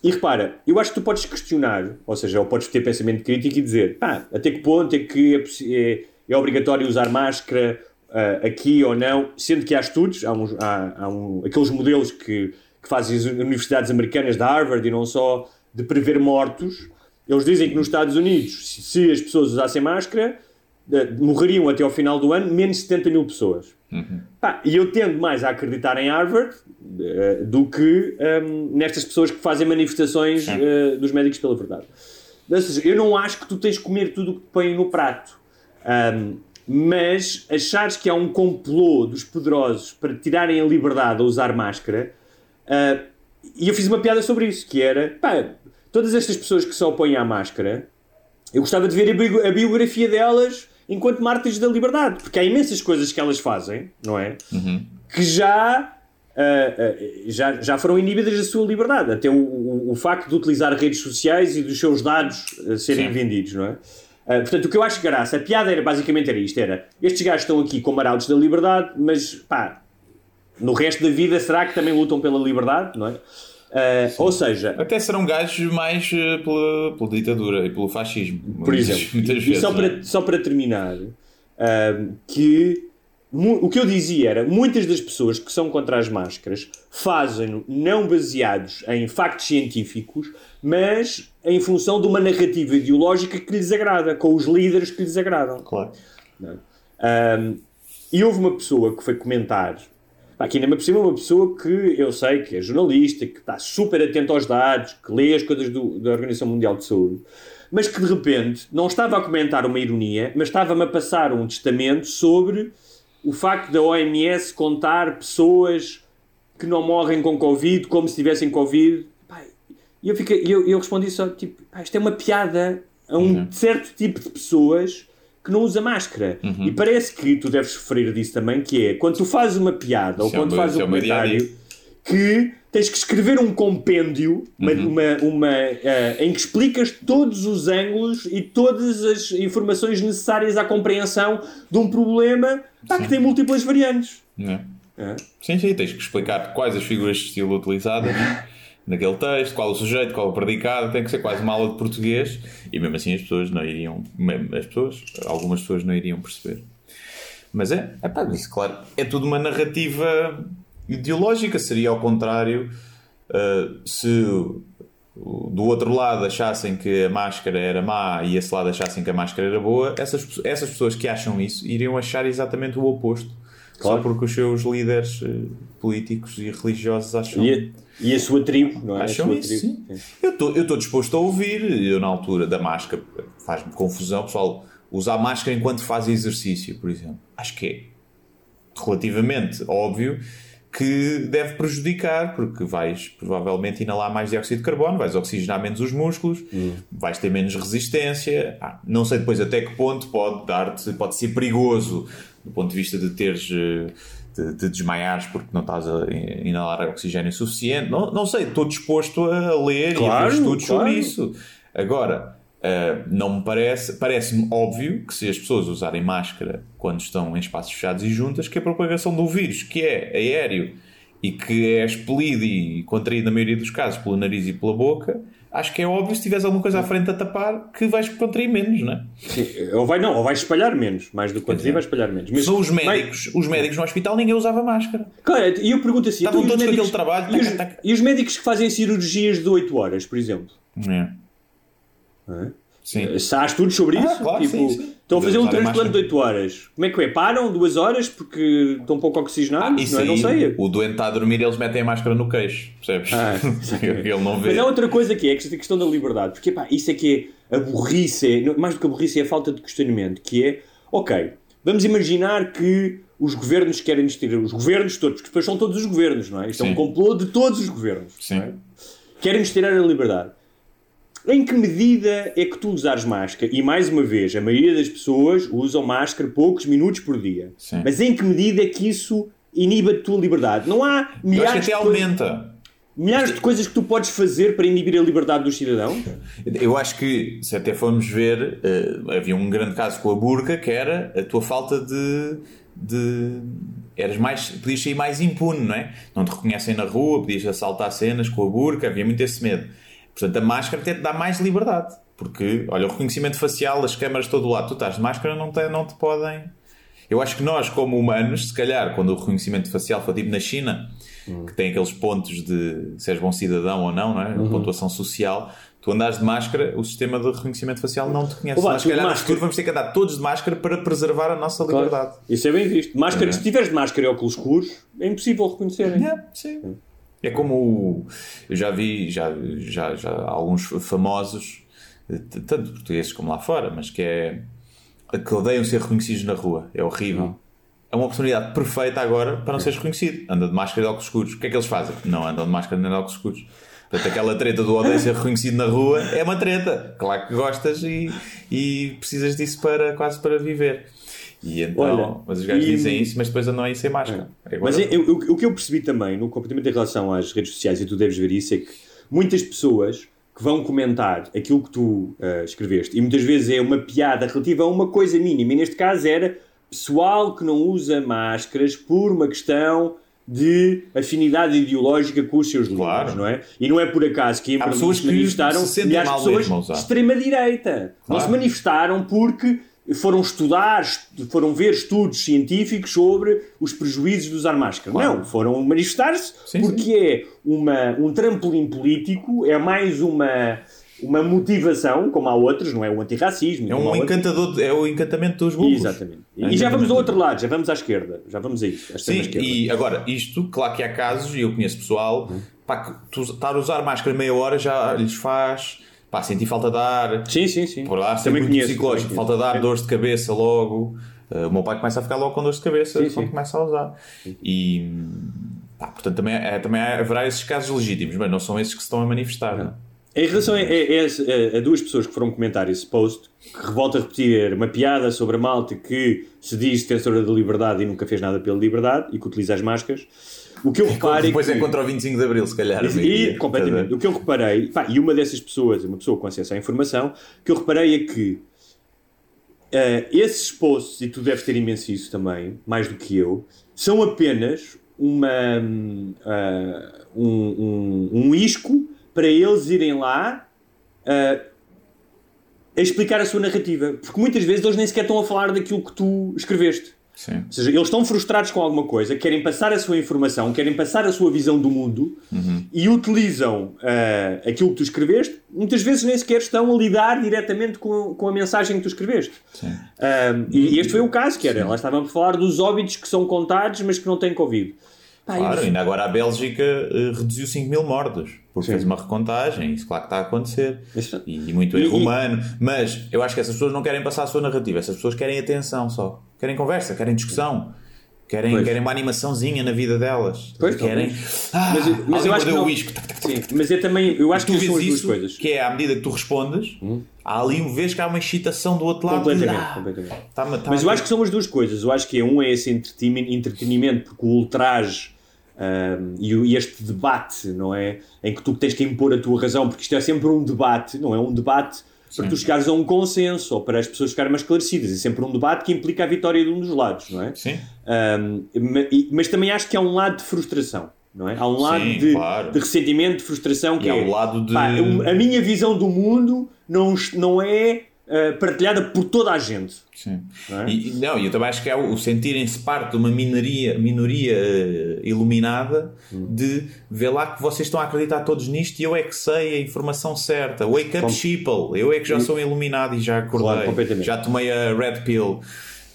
E repara, eu acho que tu podes questionar, ou seja, ou podes ter pensamento crítico e dizer, pá, até que ponto é que é, é- é obrigatório usar máscara ah, aqui ou não, sendo que há estudos, há, uns, há, há um- aqueles modelos que, que fazem as universidades americanas da Harvard e não só, de prever mortos, eles dizem que nos Estados Unidos, se, se as pessoas usassem máscara, eh, morreriam até ao final do ano menos 70 mil pessoas. Pá, e eu tendo mais a acreditar em Harvard eh, do que ehm, nestas pessoas que fazem manifestações eh, dos médicos pela verdade. Ou seja, eu não acho que tu tens de comer tudo o que te põem no prato. Ahm, mas achares que há um complô dos poderosos para tirarem a liberdade a usar máscara, ah, e eu fiz uma piada sobre isso, que era, pá, todas estas pessoas que se opõem à máscara, eu gostava de ver a, bio- a biografia delas enquanto mártires da liberdade, porque há imensas coisas que elas fazem, não é? Que já, ah, ah, já, já foram inibidas da sua liberdade. Até o, o, o facto de utilizar redes sociais e dos seus dados serem Sim. vendidos, não é? Ah, portanto, o que eu acho graça, a piada era basicamente era isto: era estes gajos estão aqui como arautos da liberdade, mas pá, no resto da vida será que também lutam pela liberdade, não é? Ah, ou seja, Até serão gajos mais eh, pela, pela ditadura e pelo fascismo. por exemplo, Muitas e vezes. só não é? para, só para terminar, ahm, que o que eu dizia era muitas das pessoas que são contra as máscaras fazem-no não baseados em factos científicos, mas em função de uma narrativa ideológica que lhes agrada, com os líderes que lhes agradam. Claro. Um, e houve uma pessoa que foi comentar, que ainda me uma pessoa que eu sei que é jornalista, que está super atento aos dados, que lê as coisas do- da Organização Mundial de Saúde, mas que de repente não estava a comentar uma ironia, mas estava-me a passar um testamento sobre o facto da OMS contar pessoas que não morrem com Covid como se tivessem Covid. E eu, fiquei, eu, eu respondi só, tipo, pá, isto é uma piada a um certo tipo de pessoas que não usa máscara. E parece que tu deves sofrer disso também, que é, quando tu fazes uma piada ou é quando fazes um é dia-a-dia. comentário, que tens que escrever um compêndio uma, uma, uma, eh, em que explicas todos os ângulos e todas as informações necessárias à compreensão de um problema pá, que tem múltiplas variantes. É? É. Sim, sim, tens que explicar quais as figuras de estilo utilizadas naquele texto, qual o sujeito, qual o predicado, tem que ser quase uma aula de português e mesmo assim as pessoas não iriam, as pessoas, algumas pessoas não iriam perceber. Mas é, é pá, isso claro, é tudo uma narrativa ideológica, seria ao contrário uh, se do outro lado achassem que a máscara era má e esse lado achassem que a máscara era boa, essas, essas pessoas que acham isso iriam achar exatamente o oposto. Claro. Só porque os seus líderes eh, políticos e religiosos acham. E a, e a sua tribo, não é? Acham isso, tribo. sim. Eu estou disposto a ouvir. Eu, na altura da máscara, faz-me confusão. Pessoal usar máscara enquanto faz exercício, por exemplo. Acho que é relativamente óbvio que deve prejudicar, porque vais provavelmente inalar mais dióxido de carbono, vais oxigenar menos os músculos, vais ter menos resistência. Ah, não sei depois até que ponto pode dar-te, pode ser perigoso do ponto de vista de teres. eh, De, de desmaiares porque não estás a inalar oxigênio suficiente. Não, não sei, estou disposto a ler e a Claro, ver estudos claro. sobre isso. Agora, Uh, não me parece, parece-me óbvio que se as pessoas usarem máscara quando estão em espaços fechados e juntas, que a propagação do vírus, que é aéreo e que é expelido e contraído na maioria dos casos pelo nariz e pela boca, acho que é óbvio se tiveres alguma coisa à frente a tapar que vais contrair menos, não é? Sim, ou vai, não, ou vai espalhar menos, mais do que quanto Quer dizer, vai espalhar menos. Mas, São os mas- médicos, os médicos no hospital ninguém usava máscara. Claro, e eu pergunto assim: Estavam então, os todos com médicos- aquele trabalho, E os, tac, tac. e os médicos que fazem cirurgias de 8 horas, por exemplo? É. Não é? Sim. Há estudos sobre Ah, isso, claro, tipo, sim, sim. estão a fazer um transplante de máscara. 8 horas. Como é que é? Param duas horas porque estão pouco oxigenados? Isso não, é? não sei. o doente está a dormir eles metem a máscara no queixo, percebes? Ah, Ele não vê. Mas há outra coisa que é, que é a questão da liberdade. Porque pá, isso é que é a burrice, é- mais do que a burrice é a falta de questionamento, que é, ok, vamos imaginar que os governos querem nos tirar, os governos todos, porque depois são todos os governos, não é? Isto é um Sim. complô de todos os governos. Sim. é? Querem nos tirar a liberdade. Em que medida é que tu usares máscara? E mais uma vez, a maioria das pessoas usam máscara poucos minutos por dia. Sim. Mas em que medida é que isso inibe a tua liberdade? Não há Eu acho milhares que até aumenta. milhares de coisas que tu podes fazer para inibir a liberdade dos cidadãos? Eu acho que, se até formos ver, eh, havia um grande caso com a burca que era a tua falta de. de eras mais, podias sair mais impune, não é? Não te reconhecem na rua, podias assaltar cenas com a burca, havia muito esse medo. Portanto, a máscara até te dá mais liberdade. Porque, olha, o reconhecimento facial, as câmaras de todo lado, tu estás de máscara, não te, não te podem. Eu acho que nós, como humanos, se calhar, quando o reconhecimento facial for tipo na China, que tem aqueles pontos de se és bom cidadão ou não, não é? Uhum. Pontuação social, tu andares de máscara, o sistema de reconhecimento facial não te conhece. Tu se calhar, no máscara- futuro, vamos ter que andar todos de máscara para preservar a nossa liberdade. Isso é bem visto. Máscara, É. Se tiveres de máscara e óculos escuros, é impossível reconhecerem. É, sim. É como o- eu já vi já, já, já alguns famosos, tanto portugueses como lá fora, mas que é que odeiam ser reconhecidos na rua. É horrível. É uma oportunidade perfeita agora para não seres reconhecido. Anda de máscara e de óculos escuros. O que é que eles fazem? Não andam de máscara nem de óculos escuros. Portanto, aquela treta do odeio ser reconhecido na rua é uma treta. Claro que gostas e, e precisas disso para quase para viver. E então, Olha, mas os gajos e- dizem isso, mas depois andam aí sem máscara. Agora- Mas eu- eu- o que eu percebi também, no comportamento em relação às redes sociais, e tu deves ver isso, é que muitas pessoas que vão comentar aquilo que tu ah, escreveste, e muitas vezes é uma piada relativa a uma coisa mínima, e neste caso era pessoal que não usa máscaras por uma questão de afinidade ideológica com os seus líderes, Claro. não é? E não é por acaso que Há pessoas se que manifestaram se sentem mal pessoas de extrema-direita. Não Claro. se manifestaram porque foram estudar, est- foram ver estudos científicos sobre os prejuízos de usar máscara. Claro. Não, foram manifestar-se Sim, porque é uma, um trampolim político, é mais uma, uma motivação, como há outras, não é o antirracismo. É um encantador, é o encantamento dos bulbos. Exatamente. É E já vamos ao outro lado, já vamos à esquerda, já vamos a isso. Sim, e agora, isto, claro que há casos, e eu conheço pessoal, pá, que tu estar a usar máscara meia hora já lhes faz pá, sentir falta de ar, Sim, sim, sim. por lá, Também conheço. psicológico, também falta de ar, dores de cabeça logo. Uh, o meu pai começa a ficar logo com dores de cabeça Sim, quando sim. começa a usar. E pá, portanto também, é, também haverá esses casos legítimos, mas não são esses que se estão a manifestar. não? Em relação a, a- a- duas pessoas que foram comentar esse post, que revolta a repetir uma piada sobre a malta que se diz defensora da liberdade e nunca fez nada pela liberdade e que utiliza as máscaras, o que eu é Depois que... é contra o 25 de Abril, se calhar. E, meio-dia. completamente. O que eu reparei, pá, e uma dessas pessoas, uma pessoa com acesso à informação, o que eu reparei é que eh, esses posts, e tu deves ter imenso isso também, mais do que eu, são apenas uma, ah, um, um, um isco para eles irem lá ah, a explicar a sua narrativa. Porque muitas vezes eles nem sequer estão a falar daquilo que tu escreveste. Sim. Ou seja, eles estão frustrados com alguma coisa, querem passar a sua informação, querem passar a sua visão do mundo e utilizam ah, aquilo que tu escreveste. Muitas vezes nem sequer estão a lidar diretamente com, com a mensagem que tu escreveste. Ah, e este foi o caso, que era, lá estavam a falar dos óbitos que são contados, mas que não têm Covid. Pá, Claro, ainda agora a Bélgica eh, reduziu 5 mil mortos. Porque fez uma recontagem, isso claro que está a acontecer. Isso- E, e muito erro e- humano. Mas eu acho que essas pessoas não querem passar a sua narrativa, essas pessoas querem atenção só. Querem conversa, querem discussão. Querem, Pois. querem uma animaçãozinha na vida delas. Pois, querem. Ah, Mas, eu- mas eu acho que o não- uísque. Sim, mas eu também eu acho Tu que vês são as duas isso, coisas. Hum. que é à medida que tu respondes, há ali um vez que há uma excitação do outro lado. Completamente, ah, completamente. tá-me- tá-me Mas eu acho que são as duas coisas. Eu acho que é um é esse entretenimento, entretenimento porque o ultraje e, e este debate, não é? Em que tu tens que impor a tua razão, porque isto é sempre um debate, não é um debate para tu chegares a um consenso ou para as pessoas ficarem mais esclarecidas. É sempre um debate que implica a vitória de um dos lados, não é? Sim. Um, ma- mas também acho que há um lado de frustração, não é? Há um lado Sim, de, claro. de ressentimento, de frustração, que E é o lado de- pá, a minha visão do mundo não, não é uh, partilhada por toda a gente. Sim. Não é? E, não, eu também acho que é o, sentirem-se parte de uma minoria, minoria eh, iluminada Hum. de ver lá que vocês estão a acreditar todos nisto e eu é que sei a informação certa. Wake up, Com- sheeple. Eu é que já sou iluminado e já Claro, acordei. completamente. já tomei a red pill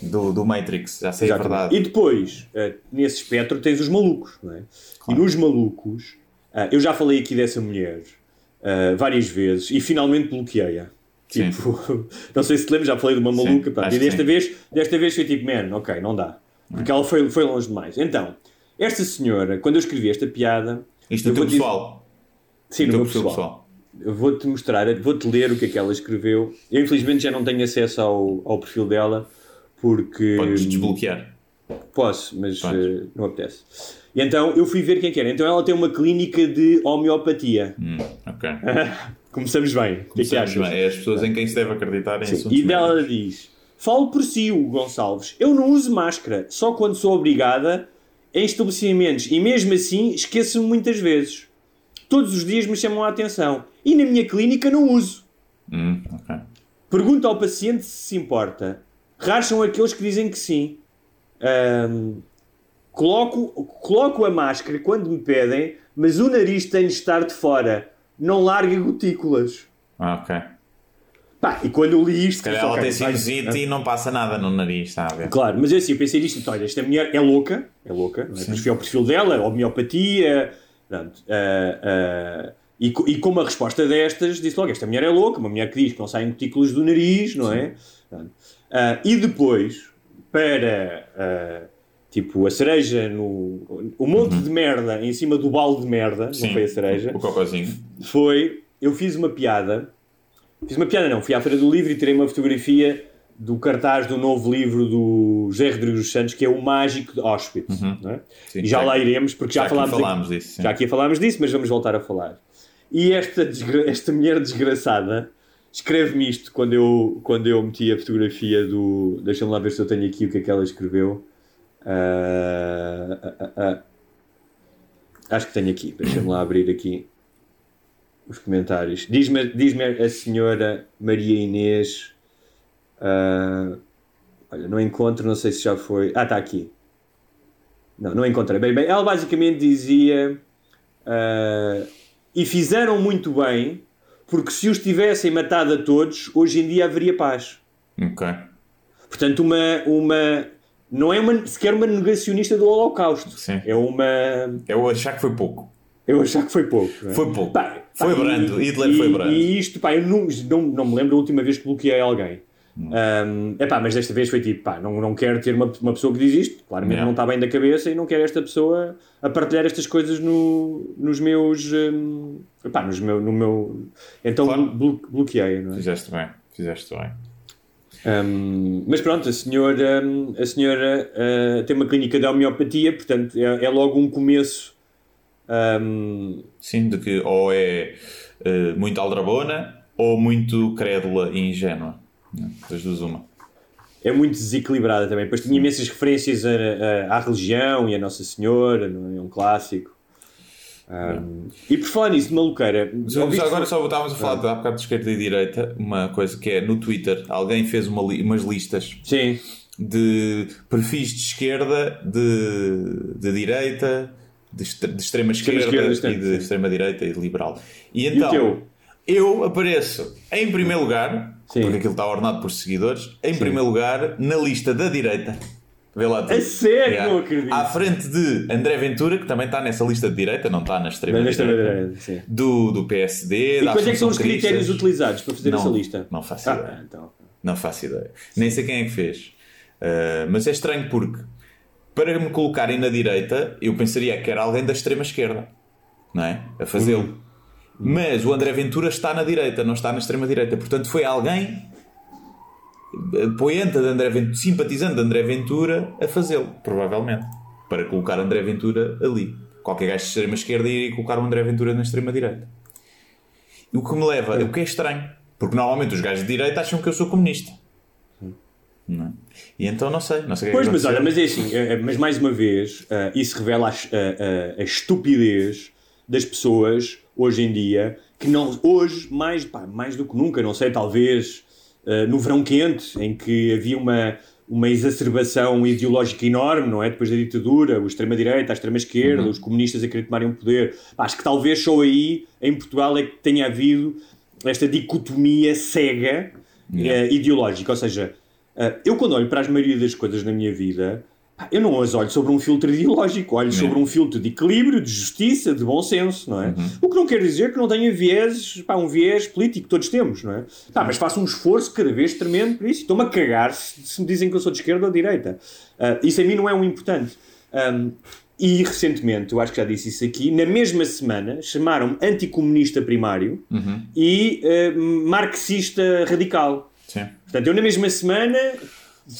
do, do Matrix. Já sei a verdade. E depois, uh, nesse espectro, tens os malucos, não é? E nos malucos, uh, eu já falei aqui dessa mulher uh, várias vezes e finalmente bloqueei-a. Sim. Tipo, não sei se te lembras, já falei de uma maluca, pronto, acho e desta sim. vez, desta vez foi tipo, man, ok, não dá. Porque ela foi, foi longe demais. Então, esta senhora, quando eu escrevi esta piada. Isto do teu dizer- pessoal. Sim, no meu perfil pessoal. Eu vou-te mostrar, vou-te ler o que é que ela escreveu. Eu infelizmente já não tenho acesso ao, ao perfil dela porque. Podes desbloquear. Posso, mas eh, não apetece. E então eu fui ver quem que era. Então ela tem uma clínica de homeopatia. Hum, ok. Começamos bem. O que é que Começamos achas? bem. É as pessoas em quem se deve acreditar em Sim. E dela diz: Falo por si, Hugo Gonçalves. Eu não uso máscara, só quando sou obrigada em estabelecimentos. E mesmo assim esqueço-me muitas vezes. Todos os dias me chamam a atenção. E na minha clínica não uso. Hum, ok. Pergunta ao paciente se se importa. Raros são aqueles que dizem que sim. Ahm, coloco, coloco a máscara quando me pedem, mas o nariz tem de estar de fora. Não larga gotículas. Ah, ok. Pá, e quando eu li isto... Se calhar ela tem sinusite e não passa nada no nariz, está a ver? Claro, mas assim, eu pensei nisto, então, olha, esta mulher é louca, é louca, não é? Depois fui ao perfil dela, homeopatia, pronto, ah, ah, e, e com uma resposta destas, disse logo, esta mulher é louca, uma mulher que diz que não saem gotículas do nariz, não é? Pronto. Ah, e depois, para, tipo, a cereja no... o monte de merda em cima do balde de merda, não foi a cereja, O cocôzinho. foi, eu fiz uma piada, fiz uma piada não, fui à Feira do Livro e tirei uma fotografia do cartaz do novo livro do José Rodrigues dos Santos, que é O Mágico de Auschwitz. não é? Sim, e já, já lá iremos, porque já, já aqui falámos, falámos disso, sim. Já aqui falámos disso, mas vamos voltar a falar. E esta, esta mulher desgraçada escreve-me isto quando eu, quando eu meti a fotografia do. Deixa-me lá ver se eu tenho aqui o que é que ela escreveu. Ah. Acho que tenho aqui, deixa-me lá abrir aqui os comentários. Diz-me diz a senhora Maria Inês. olha, não encontro, não sei se já foi. Ah, está aqui. Não, não encontrei. Bem, bem, ela basicamente dizia. e fizeram muito bem, porque se os tivessem matado a todos, hoje em dia haveria paz. Ok. Portanto, uma. uma não é uma, sequer uma negacionista do Holocausto. Sim. É uma. Eu achar que foi pouco. Eu achar que foi pouco. não é? Foi pouco. Pá, Foi pá, brando. e- Hitler e- foi brando. E isto, pá, eu não, não, não me lembro a última vez que bloqueei alguém. Um, epá, mas desta vez foi tipo, pá, não, não quero ter uma, uma pessoa que diz isto, claramente Yeah. não está bem da cabeça e não quero esta pessoa a partilhar estas coisas no, nos meus. Um, epá, nos meu, no meu. Então Claro. blo, bloqueei, não é? Fizeste bem. Fizeste bem. Um, mas pronto, a senhora, a senhora uh, tem uma clínica de homeopatia, portanto é, é logo um começo. um, Sim, de que ou é eh, muito aldrabona ou muito crédula e ingênua. Das duas, uma. é muito desequilibrada também. Depois tinha imensas referências a- a- à religião e a Nossa Senhora? É um clássico. Um, e por falar nisso, de maluqueira, Já, agora só estávamos a falar há bocado de esquerda e direita, uma coisa que é no Twitter, alguém fez uma li- umas listas Sim, de perfis de esquerda, de, de direita, de, de extrema esquerda, esquerda, e de sim. extrema direita e de liberal. E e então, teu? eu apareço em primeiro lugar, Sim. porque aquilo está ordenado por seguidores, em primeiro lugar na lista da direita. Vê lá tu. A sério? Não acredito. À frente de André Ventura, que também está nessa lista de direita, não está na extrema Mas nesta direita. maneira, sim. Do, do PSD. E da quais é que são os critérios utilizados para fazer Não, essa lista? Não faço Ah, ideia. então. Não faço ideia. Nem sei quem é que fez. Uh, mas é estranho porque, para me colocarem na direita, eu pensaria que era alguém da extrema esquerda, não é? A fazê-lo. Mas o André Ventura está na direita, não está na extrema direita. Portanto, foi alguém apoiante de André Ventura, simpatizante de André Ventura, a fazê-lo, provavelmente. Para colocar André Ventura ali. Qualquer gajo de extrema esquerda iria colocar o André Ventura na extrema direita. O que me leva, o que é estranho, porque normalmente os gajos de direita acham que eu sou comunista. Não é? E então não sei, não sei é Pois, mas olha, mas é assim, eh, mas mais uma vez, eh, isso revela a- a- a estupidez das pessoas hoje em dia, que não, hoje, mais, pá, mais do que nunca, não sei, talvez eh, no verão quente, em que havia uma, uma exacerbação ideológica enorme, não é? Depois da ditadura, o extrema-direita, a extrema-esquerda, os comunistas a querer tomarem o poder. Acho que talvez só aí, em Portugal, é que tenha havido esta dicotomia cega eh, ideológica, ou seja, Uh, eu, quando olho para as maioria das coisas na minha vida, eu não as olho sobre um filtro ideológico, olho sobre um filtro de equilíbrio, de justiça, de bom senso, não é? O que não quer dizer que não tenha viés, pá, um viés político, todos temos, não é? Pá, mas faço um esforço cada vez tremendo por isso. e Estou-me a cagar se, se me dizem que eu sou de esquerda ou de direita. Uh, isso a mim não é um importante. Um, e recentemente, eu acho que já disse isso aqui, na mesma semana chamaram-me anticomunista primário e uh, marxista radical. Sim. Portanto, eu na mesma semana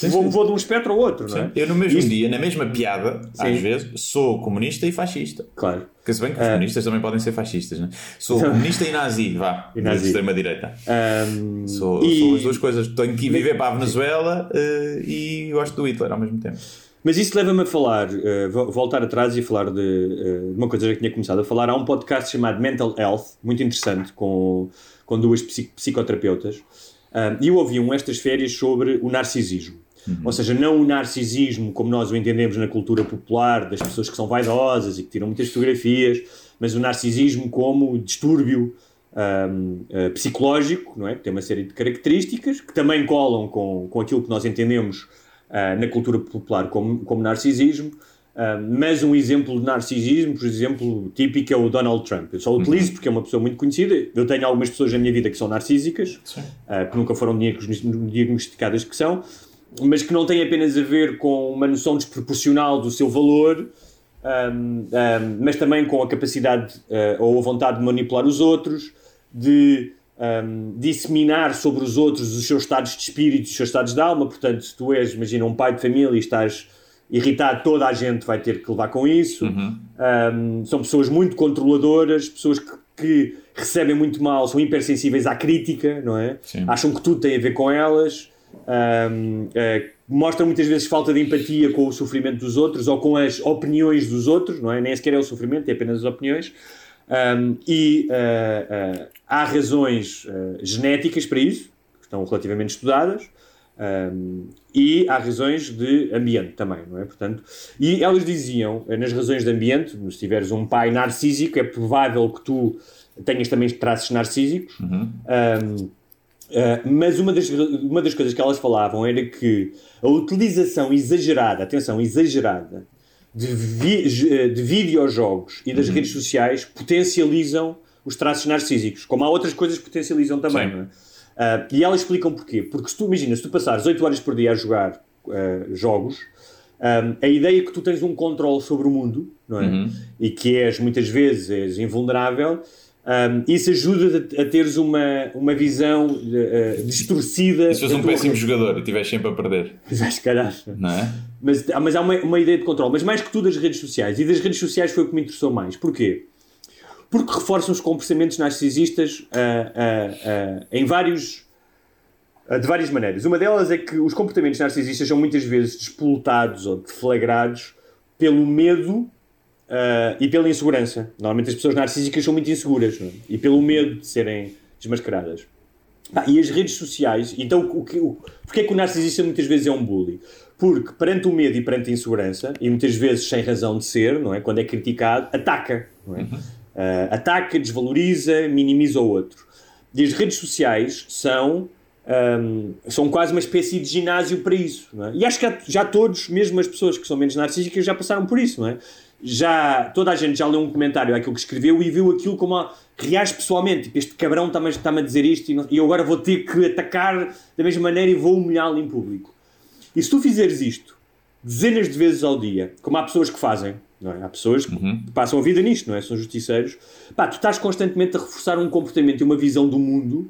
vou, vou de um espectro ao outro, não é? Eu no mesmo Isto- dia, na mesma piada, às vezes, sou comunista e fascista. Claro. Porque se bem que os comunistas também podem ser fascistas, né? Sou comunista e nazi, vá, E nazi. extrema-direita. Ahm, Sou, e- sou as duas coisas. Tenho que ir viver para a Venezuela eh, e gosto do Hitler ao mesmo tempo. Mas isso leva-me a falar, vo- voltar atrás e falar de, de uma coisa que já tinha começado a falar. Há um podcast chamado Mental Health, muito interessante, com, com duas psi- psicoterapeutas. Ah, E eu ouvi um estas férias sobre o narcisismo. Ou seja, não o narcisismo como nós o entendemos na cultura popular, das pessoas que são vaidosas e que tiram muitas fotografias, mas o narcisismo como distúrbio ahm, ah, psicológico, não é? Que tem uma série de características que também colam com, com aquilo que nós entendemos ah, na cultura popular como, como narcisismo. Ah, mas um exemplo de narcisismo, por exemplo, típico é o Donald Trump. Eu só o utilizo porque é uma pessoa muito conhecida. Eu tenho algumas pessoas na minha vida que são narcísicas, ah, que nunca foram diagnos- diagnosticadas que são, mas que não têm apenas a ver com uma noção desproporcional do seu valor, ahm, ahm, mas também com a capacidade ah, ou a vontade de manipular os outros, de ahm, disseminar sobre os outros os seus estados de espírito, os seus estados de alma. Portanto, se tu és, imagina, um pai de família e estás irritado, toda a gente vai ter que levar com isso. Ahm, são pessoas muito controladoras, pessoas que, que recebem muito mal, são hipersensíveis à crítica, não é? Sim. Acham que tudo tem a ver com elas. Ahm, eh, mostram muitas vezes falta de empatia com o sofrimento dos outros ou com as opiniões dos outros, não é? Nem sequer é o sofrimento, é apenas as opiniões. Ahm, e ah, ah, há razões genéticas para isso, que estão relativamente estudadas, ahm, e há razões de ambiente também, não é? Portanto, e elas diziam, nas razões de ambiente, se tiveres um pai narcísico, é provável que tu tenhas também traços narcísicos. Ahm, Uh, mas uma das, uma das coisas que elas falavam era que a utilização exagerada, atenção, exagerada, de, vi, de videojogos e das redes sociais potencializam os traços narcísicos, como há outras coisas que potencializam também. Sim. Não é? Uh, e elas explicam porquê. Porque se tu imagina, se tu passares 8 horas por dia a jogar uh, jogos, um, a ideia é que tu tens um controle sobre o mundo, não é? E que és muitas vezes invulnerável. Um, isso ajuda a, teres uma, uma visão uh, distorcida. E se fosse da um péssimo jogador e estiveres sempre a perder, Se calhar. não é? Mas, ah, mas há uma, uma ideia de controle. Mas mais que tudo, as redes sociais. E das redes sociais foi o que me interessou mais. Porquê? Porque reforçam os comportamentos narcisistas ah, ah, em vários. de várias maneiras. Uma delas é que os comportamentos narcisistas são muitas vezes despolutados ou deflagrados pelo medo ah, e pela insegurança. Normalmente as pessoas narcísicas são muito inseguras não é? e pelo medo de serem desmascaradas. Pá, e as redes sociais, então o que, o, porque é que o narcisista muitas vezes é um bully? Porque perante o medo e perante a insegurança, e muitas vezes sem razão de ser, não é? quando é criticado, ataca. Não é? Ah, ataca, desvaloriza, minimiza o outro. E as redes sociais são um, são quase uma espécie de ginásio para isso. É? E acho que já todos, mesmo as pessoas que são menos narcísicas, já passaram por isso. Não é? Já, toda a gente já leu um comentário àquilo que escreveu e viu aquilo como a, reage pessoalmente. Tipo, este cabrão está-me está a dizer isto e, não, e eu agora vou ter que atacar da mesma maneira e vou humilhá-lo em público. E se tu fizeres isto dezenas de vezes ao dia, como há pessoas que fazem, não é? Há pessoas que Uhum. passam a vida nisto, não é? São justiceiros. Pá, tu estás constantemente a reforçar um comportamento e uma visão do mundo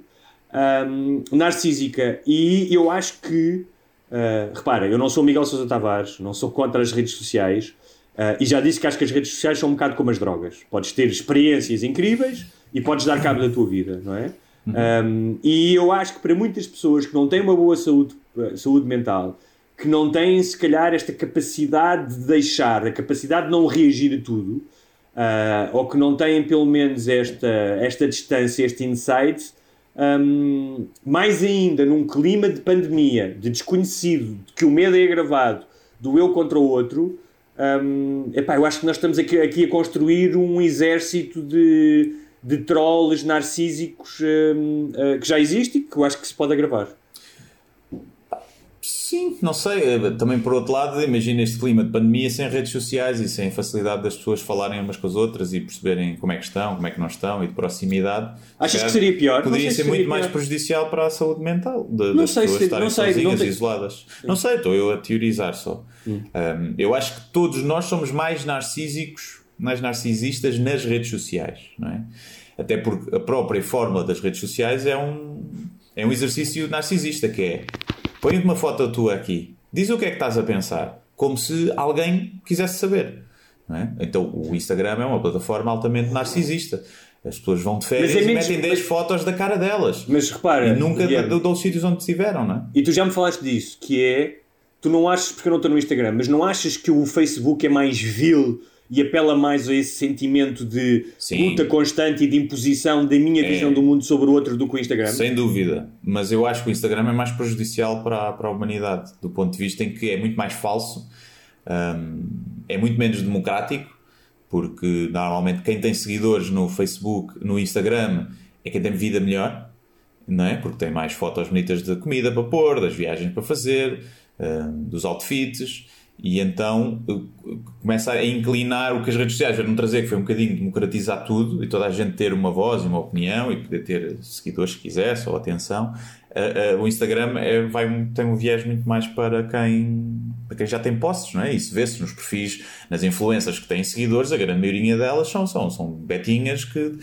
hum, narcísica. E eu acho que, uh, repara, eu não sou Miguel Sousa Tavares, não sou contra as redes sociais. Uh, e já disse que acho que as redes sociais são um bocado como as drogas. Podes ter experiências incríveis e podes dar cabo da tua vida, não é? Um, e eu acho que para muitas pessoas que não têm uma boa saúde, uh, saúde mental, que não têm se calhar esta capacidade de deixar, a capacidade de não reagir a tudo, uh, ou que não têm pelo menos esta, esta distância, este insight, um, mais ainda num clima de pandemia, de desconhecido, de que o medo é agravado, do eu contra o outro, um, epá, eu acho que nós estamos aqui, aqui a construir um exército de, de trolls narcísicos um, uh, que já existe e que eu acho que se pode agravar. Sim, não sei. eh, Também por outro lado, imagina este clima de pandemia sem redes sociais e sem facilidade das pessoas falarem umas com as outras e perceberem como é que estão, como é que não estão e de proximidade. Achas Se que seria pior? Poderia se ser seria muito mais pior. prejudicial para a saúde mental de, Não das sei pessoas se- estarem não sei, sozinhas não tem- isoladas. Não sei, estou eu a teorizar só. Um, eu acho que todos nós somos mais narcísicos, mais narcisistas nas redes sociais, não é? Até porque a própria fórmula das redes sociais é um, é um exercício narcisista, que é põe-te uma foto tua aqui, diz o que é que estás a pensar, como se alguém quisesse saber. É? Então o Instagram é uma plataforma altamente narcisista. As pessoas vão de férias é e menos- metem 10 mas- fotos da cara delas. Mas repara, e nunca Guilherme, dão dão os sítios onde estiveram, não é? E tu já me falaste disso, que é, tu não achas, porque eu não estou no Instagram, mas não achas que o Facebook é mais vil e apela mais a esse sentimento de Sim. luta constante e de imposição da minha É. visão do mundo sobre o outro do que o Instagram? Sem dúvida. Mas eu acho que o Instagram é mais prejudicial para, a- para a humanidade, do ponto de vista em que é muito mais falso, hum, é muito menos democrático, porque normalmente quem tem seguidores no Facebook, no Instagram, é quem tem vida melhor, não é? Porque tem mais fotos bonitas de comida para pôr, das viagens para fazer, hum, dos outfits. E então uh, começa a inclinar o que as redes sociais vieram trazer, que foi um bocadinho democratizar tudo e toda a gente ter uma voz e uma opinião e poder ter seguidores se quisesse ou atenção. Uh, uh, o Instagram é, vai, tem um viés muito mais para quem, para quem já tem posses, não é? Isso vê-se nos perfis, nas influências que têm seguidores, a grande maioria delas são, são, são betinhas que, que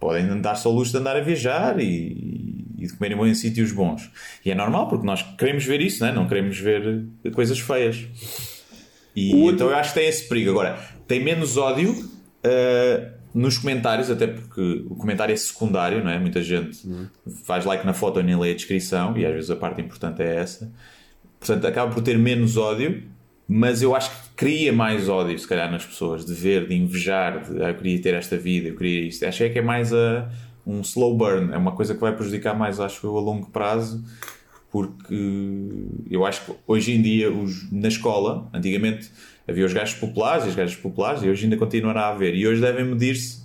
podem dar-se ao luxo de andar a viajar e, e de comerem bem em sítios bons. E é normal, porque nós queremos ver isso, não é? Não queremos ver coisas feias. E O então eu acho que tem esse perigo. Agora, tem menos ódio uh, nos comentários, até porque o comentário é secundário, não é? Muita gente faz like na foto e nem lê a descrição, e às vezes a parte importante é essa. Portanto, acaba por ter menos ódio, mas eu acho que cria mais ódio, se calhar, nas pessoas, de ver, de invejar, de ah, eu queria ter esta vida, eu queria isto. Acho é que é mais a, um slow burn, é uma coisa que vai prejudicar mais, acho eu, a longo prazo, porque eu acho que hoje em dia, os, na escola, antigamente havia os gajos populares e as gajas populares, e hoje ainda continuará a haver, e hoje devem medir-se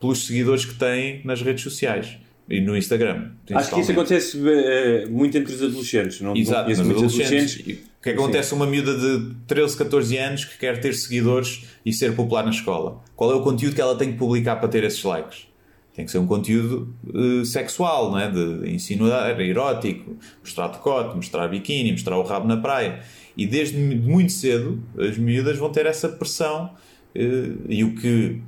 pelos seguidores que têm nas redes sociais e no Instagram. Acho que isso acontece eh, muito entre os adolescentes. Não, não Exato, muitos adolescentes. E O que é que acontece a uma miúda de 13, 14 anos que quer ter seguidores e ser popular na escola? Qual é o conteúdo que ela tem que publicar para ter esses likes? Tem que ser um conteúdo eh, sexual, não é? de, de ensino erótico, mostrar decote, mostrar biquíni, mostrar o rabo na praia. E desde muito cedo as miúdas vão ter essa pressão eh, e o que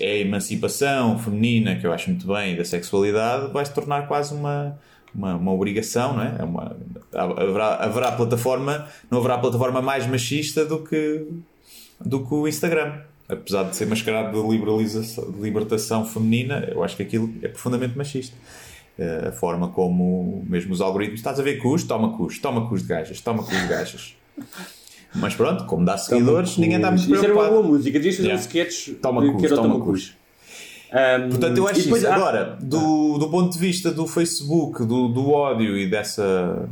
é a emancipação feminina, que eu acho muito bem, da sexualidade, vai se tornar quase uma, uma, uma obrigação, não é? É uma, haverá, haverá plataforma, não haverá plataforma mais machista do que, do que o Instagram. Apesar de ser mascarado de, liberalização, de libertação feminina, eu acho que aquilo é profundamente machista. Eh, A forma como mesmo os algoritmos, estás a ver custo, toma custo, toma custo de gajas, toma custo de gajas. Mas pronto, como dá seguidores, ninguém está muito Isso era uma preocupado. boa música. Devias fazer Yeah. um sketch Toma de- custo, que era toma Toma. Custo. Um, Portanto, eu acho e isso. há- Agora, do, do ponto de vista do Facebook, do, do ódio e dessa.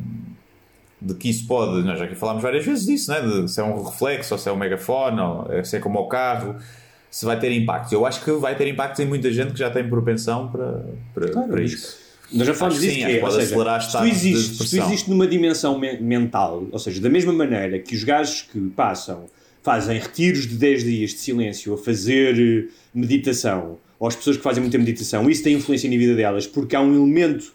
De que isso pode. Nós já aqui falámos várias vezes disso, né? de se é um reflexo, ou se é um megafone, ou se é como o carro, se vai ter impactos. Eu acho que vai ter impactos em muita gente que já tem propensão para, para, Claro, para isso. Nós já falamos disso, sim, que é, pode seja, acelerar se tu, de existes, se tu existes numa dimensão me- mental, ou seja, da mesma maneira que os gajos que passam, fazem retiros de 10 dias de silêncio a fazer eh, meditação, ou as pessoas que fazem muita meditação, isso tem influência na vida delas, porque há um elemento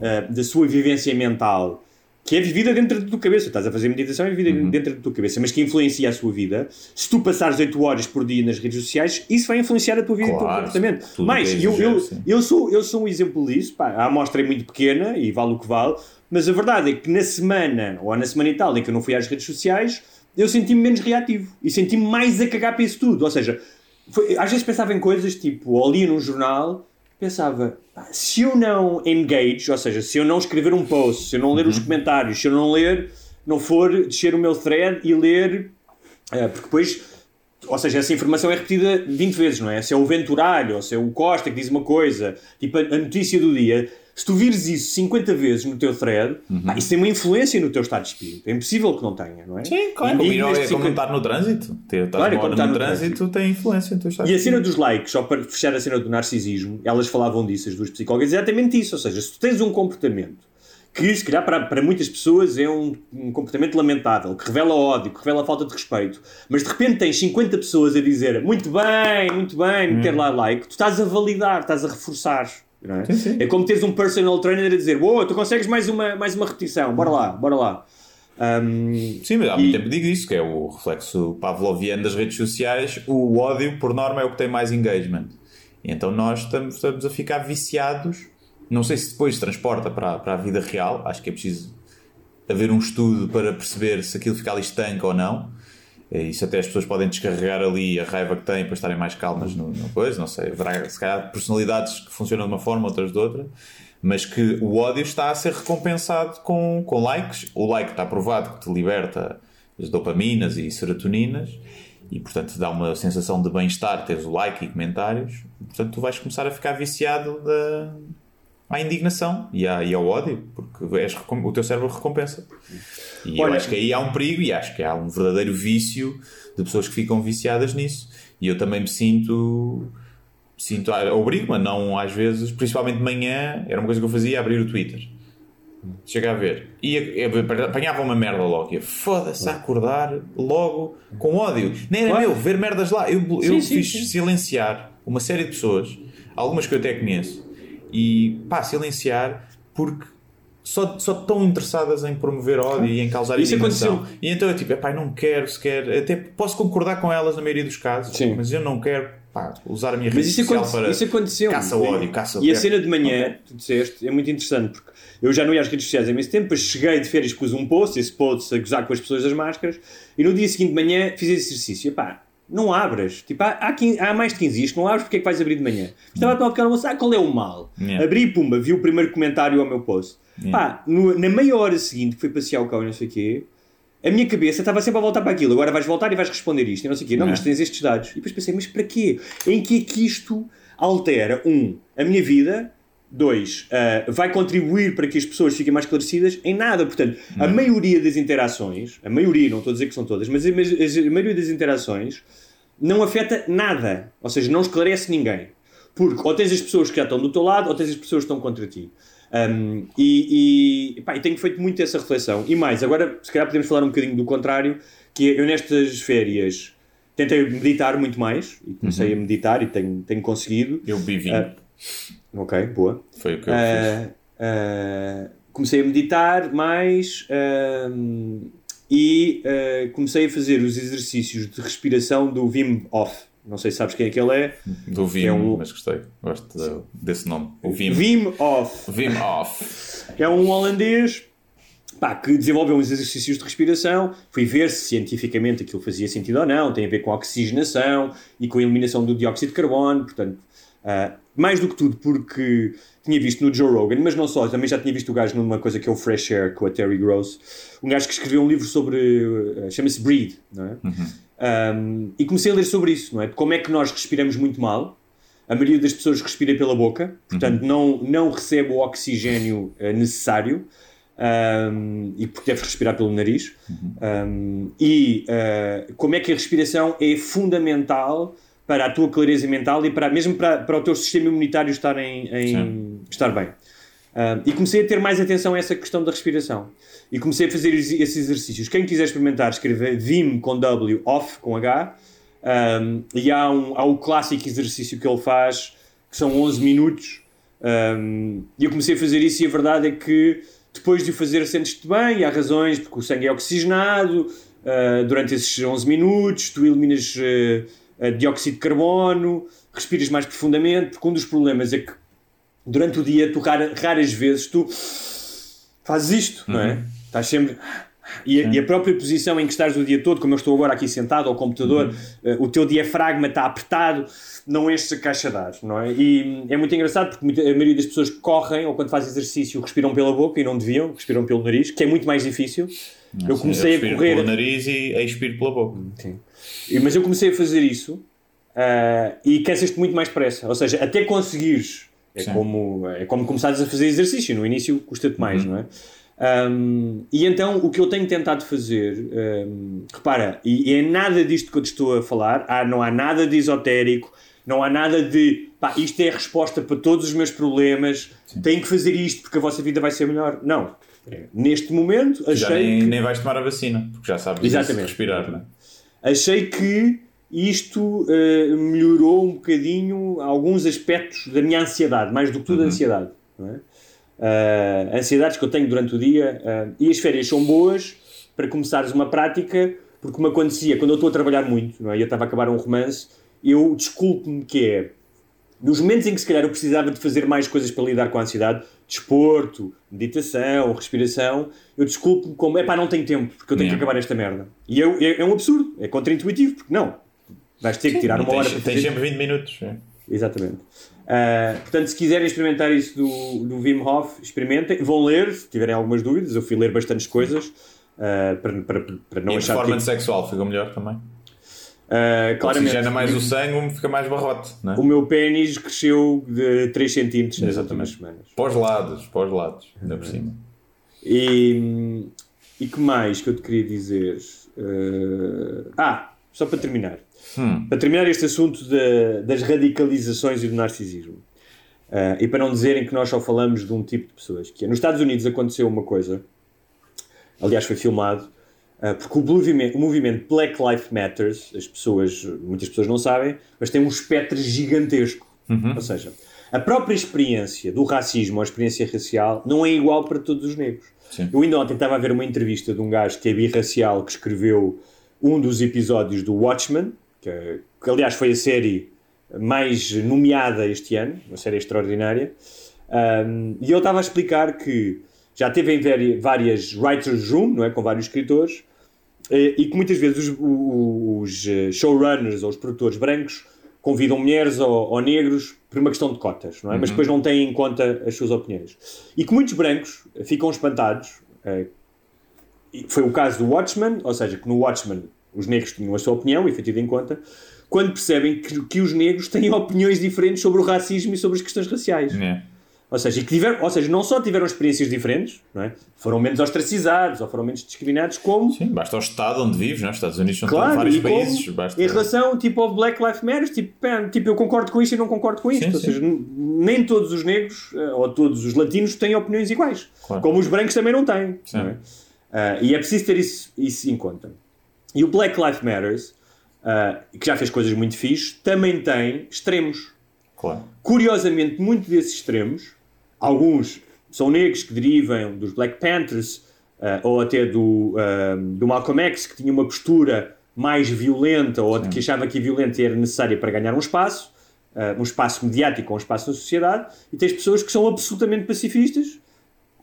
eh, da sua vivência mental que é vivida dentro da tua cabeça. Estás a fazer meditação é vivida Uhum. dentro da tua cabeça, mas que influencia a sua vida. Se tu passares 8 horas por dia nas redes sociais, isso vai influenciar a tua vida e o teu Claro, comportamento. Mas é eu, eu, eu, sou, eu sou um exemplo disso. Pá, a amostra é muito pequena e vale o que vale, mas a verdade é que na semana, ou na semana e tal, em que eu não fui às redes sociais, eu senti-me menos reativo e senti-me mais a cagar para isso tudo. Ou seja, foi- às vezes pensava em coisas tipo, ou lia num jornal, pensava, "Pá, se eu não engage, ou seja, se eu não escrever um post, se eu não ler os comentários, se eu não ler, não for descer o meu thread e ler, eh, porque depois, ou seja, essa informação é repetida 20 vezes, não é? Se é o Venturalho, ou se é o Costa que diz uma coisa, tipo a, a notícia do dia, se tu vires isso 50 vezes no teu thread, pá, isso tem uma influência no teu estado de espírito. É impossível que não tenha, não é? Sim, claro. E- Como, e é como 50 estar no trânsito. Estás Claro, como estar no no trânsito tem influência. Tu estás E a cena dos likes, só para fechar a cena do narcisismo, elas falavam disso, as duas psicólogas, exatamente isso. Ou seja, se tu tens um comportamento que, se calhar, para, para muitas pessoas é um, um comportamento lamentável, que revela ódio, que revela falta de respeito, mas de repente tens 50 pessoas a dizer muito bem, muito bem, meter lá like, tu estás a validar, estás a reforçar. É? Sim, sim. é como teres um personal trainer a dizer: Boa, tu consegues mais uma, mais uma repetição, bora lá, bora lá. Um, Sim, mas há E- muito tempo digo isso, que é o reflexo pavloviano das redes sociais. O ódio, por norma, é o que tem mais engagement. E então nós estamos, estamos a ficar viciados. Não sei se depois se transporta para, para a vida real. Acho que é preciso haver um estudo para perceber se aquilo fica ali estanque ou não. Eh, Isso até as pessoas podem descarregar ali a raiva que têm para estarem mais calmas no, no coisa, não sei. Haverá se calhar personalidades que funcionam de uma forma, outras de outra, mas que o ódio está a ser recompensado com, com likes. O like está provado que te liberta as dopaminas e serotoninas e, portanto, dá uma sensação de bem-estar teres o like e comentários. Portanto, tu vais começar a ficar viciado da, à indignação e, à, e ao ódio, porque és, o teu cérebro recompensa. E eu Olha- acho que aí há um perigo e acho que há um verdadeiro vício de pessoas que ficam viciadas nisso. E eu também me sinto. sinto ah, Obrigo-me, a não às vezes, principalmente de manhã, era uma coisa que eu fazia, abrir o Twitter. Chega a ver. E apanhava uma merda logo. Eu, foda-se, a acordar logo com ódio. Nem era Claro. meu, ver merdas lá. Eu, eu Sim, sim, fiz sim. silenciar uma série de pessoas, algumas que eu até conheço, e pá, silenciar porque só, só estão interessadas em promover ódio e em causar Isso indignação. aconteceu. E então eu tipo, epá, não quero sequer, até posso concordar com elas na maioria dos casos, Sim. mas eu não quero pá, usar a minha Mas rede isso, social para isso aconteceu. caça ódio, caça E a pé. cena de manhã, tu disseste, é muito interessante, porque eu já não ia às redes sociais há imenso tempo, depois cheguei de férias, pus um post, esse post a gozar com as pessoas das máscaras, e no dia seguinte de manhã fiz esse exercício. Epá, não abras. Tipo, há, há, 15 há mais de 15 dias que não abres, porque é que vais abrir de manhã? Estava a tomar um pequeno almoço, ah, qual é o mal? Yeah. Abri, pumba, vi o primeiro comentário ao meu post. Pá, no- na meia hora seguinte, que fui passear o cão e não sei o quê, a minha cabeça estava sempre a voltar para aquilo. Agora vais voltar e vais responder isto e não sei o quê. Não, é? mas tens estes dados. E depois pensei, mas para quê? Em que é que isto altera, um, a minha vida, dois, ah, vai contribuir para que as pessoas fiquem mais esclarecidas? Em nada. Portanto, a maioria das interações, a maioria, não estou a dizer que são todas, mas a, mas a maioria das interações não afeta nada. Ou seja, não esclarece ninguém. Porque ou tens as pessoas que já estão do teu lado, ou tens as pessoas que estão contra ti. Um, e, e, pá, e tenho feito muito essa reflexão. E mais, agora se calhar podemos falar um bocadinho do contrário, que é, eu nestas férias tentei meditar muito mais, e comecei a meditar e tenho, tenho conseguido. Eu bebi vinho. Ah, Ok, boa. Foi o que eu Ah, ah, comecei a meditar mais ahm, e ah, comecei a fazer os exercícios de respiração do Wim Hof. Não sei se sabes quem é que ele é. fiz. Do Vim, é um- mas gostei. Gosto de- desse nome. O Vim. Wim Hof. Vim off. É um holandês pá, que desenvolveu uns exercícios de respiração. Fui ver se cientificamente aquilo fazia sentido ou não. Tem a ver com a oxigenação e com a eliminação do dióxido de carbono. Portanto, ah, mais do que tudo, porque tinha visto no Joe Rogan, mas não só, também já tinha visto o gajo numa coisa que é o Fresh Air com a Terry Gross. Um gajo que escreveu um livro sobre. ah, chama-se Breathe, não é? Um, e comecei a ler sobre isso, não é? De como é que nós respiramos muito mal. A maioria das pessoas respira pela boca, portanto não, não recebe o oxigênio eh, necessário um, e porque deve respirar pelo nariz. Um, e como é que a respiração é fundamental para a tua clareza mental e para, mesmo para, para o teu sistema imunitário estar, em, em- estar bem. Ah, e comecei a ter mais atenção a essa questão da respiração. E comecei a fazer es- esses exercícios. Quem quiser experimentar, escreve Vim com W, off com H. Um, e há, um, há o clássico exercício que ele faz, que são 11 minutos. Um, e eu comecei a fazer isso e a verdade é que depois de o fazer sentes-te bem, e há razões, porque o sangue é oxigenado, uh, durante esses 11 minutos tu eliminas uh, uh, dióxido de carbono, respiras mais profundamente, porque um dos problemas é que durante o dia tu rara- raras vezes tu fazes isto, não é? Estás sempre... E a, e a própria posição em que estás o dia todo, como eu estou agora aqui sentado ao computador, eh, o teu diafragma está apertado, não enches a caixa de ar, não é? E é muito engraçado porque muita- a maioria das pessoas que correm ou quando fazem exercício respiram pela boca e não deviam, respiram pelo nariz, que é muito mais difícil. eu comecei a respiro correr. pelo nariz e expiro pela boca. Sim. E- Mas eu comecei a fazer isso ah, e cansas-te muito mais depressa. Ou seja, até conseguires. É Sim. como, é como começares a fazer exercício. No início custa-te mais, não é? Um, e então o que eu tenho tentado fazer, um, repara, e, e é nada disto que eu te estou a falar, há, não há nada de esotérico, não há nada de pá, isto é a resposta para todos os meus problemas, tenho que fazer isto porque a vossa vida vai ser melhor. Não. Neste momento Já achei nem, que nem vais tomar a vacina, porque já sabes Exatamente. respirar, não é? Achei que isto eh, melhorou um bocadinho alguns aspectos da minha ansiedade, mais do que tudo a ansiedade. É? Ah, ansiedades que eu tenho durante o dia ah, e as férias são boas para começares uma prática, porque me acontecia quando eu estou a trabalhar muito, não é? E eu estava a acabar um romance, eu desculpo-me que é nos momentos em que se calhar eu precisava de fazer mais coisas para lidar com a ansiedade, desporto, meditação, respiração, eu desculpo-me como, é pá, não tenho tempo, porque eu tenho Yeah. que acabar esta merda. E eu, é, é um absurdo, é contra-intuitivo, porque não, vais ter que tirar uma tens, hora para tens fazer. sempre 20 minutos. é. Exatamente. Ah, portanto, se quiserem experimentar isso do, do Wim Hof, experimentem. Vão ler, se tiverem algumas dúvidas. Eu fui ler bastantes coisas ah, para, para, para não e a achar performance que. sexual fica melhor também. Ah, claramente. Oxigena mais o sangue, fica mais barrote, é? O meu pênis cresceu de 3 cm nas últimas semanas. Os lados, os lados, ainda por cima. E, e que mais que eu te queria dizer? Eh, ah, só para terminar. Hum. Para terminar este assunto da- das radicalizações e do narcisismo. Eh, e para não dizerem que nós só falamos de um tipo de pessoas. Que é, nos Estados Unidos aconteceu uma coisa, aliás foi filmado, porque o movimento, o movimento Black Lives Matters, as pessoas, muitas pessoas não sabem, mas tem um espectro gigantesco. Ou seja, a própria experiência do racismo ou a experiência racial não é igual para todos os negros. Sim. Eu ainda ontem estava a ver uma entrevista de um gajo que é birracial que escreveu um dos episódios do Watchmen, que, que aliás foi a série mais nomeada este ano, uma série extraordinária, Um, e ele estava a explicar que já teve em várias writers' room, não é, com vários escritores, e que muitas vezes os, os, eh, showrunners ou os produtores brancos convidam mulheres ou, ou negros por uma questão de cotas, não é? mas depois não têm em conta as suas opiniões. E que muitos brancos ficam espantados, eh, foi o caso do Watchmen, ou seja, que no Watchmen os negros tinham a sua opinião e foi tido em conta, quando percebem que, que os negros têm opiniões diferentes sobre o racismo e sobre as questões raciais. É. Ou seja, e que tiveram, ou seja, não só tiveram experiências diferentes, não é? foram menos ostracizados ou foram menos discriminados, como Sim, basta o estado onde vives, não é? Os Estados Unidos são Claro, vários países. Basta... em relação tipo, ao Black Lives Matter, tipo, pá, tipo, eu concordo com isto e não concordo com isto. Sim, Ou sim. seja, nem todos os negros eh, ou todos os latinos têm opiniões iguais. Claro. Como os brancos também não têm. Não é? Ah, e é preciso ter isso, isso em conta. E o Black Lives Matters, ah, que já fez coisas muito fixes, também tem extremos. Claro. Curiosamente, muitos desses extremos, alguns são negros que derivam dos Black Panthers ah, ou até do, ah, do Malcolm X, que tinha uma postura mais violenta ou de que achava que a violência era necessária para ganhar um espaço, ah, um espaço mediático ou um espaço na sociedade, e tens pessoas que são absolutamente pacifistas,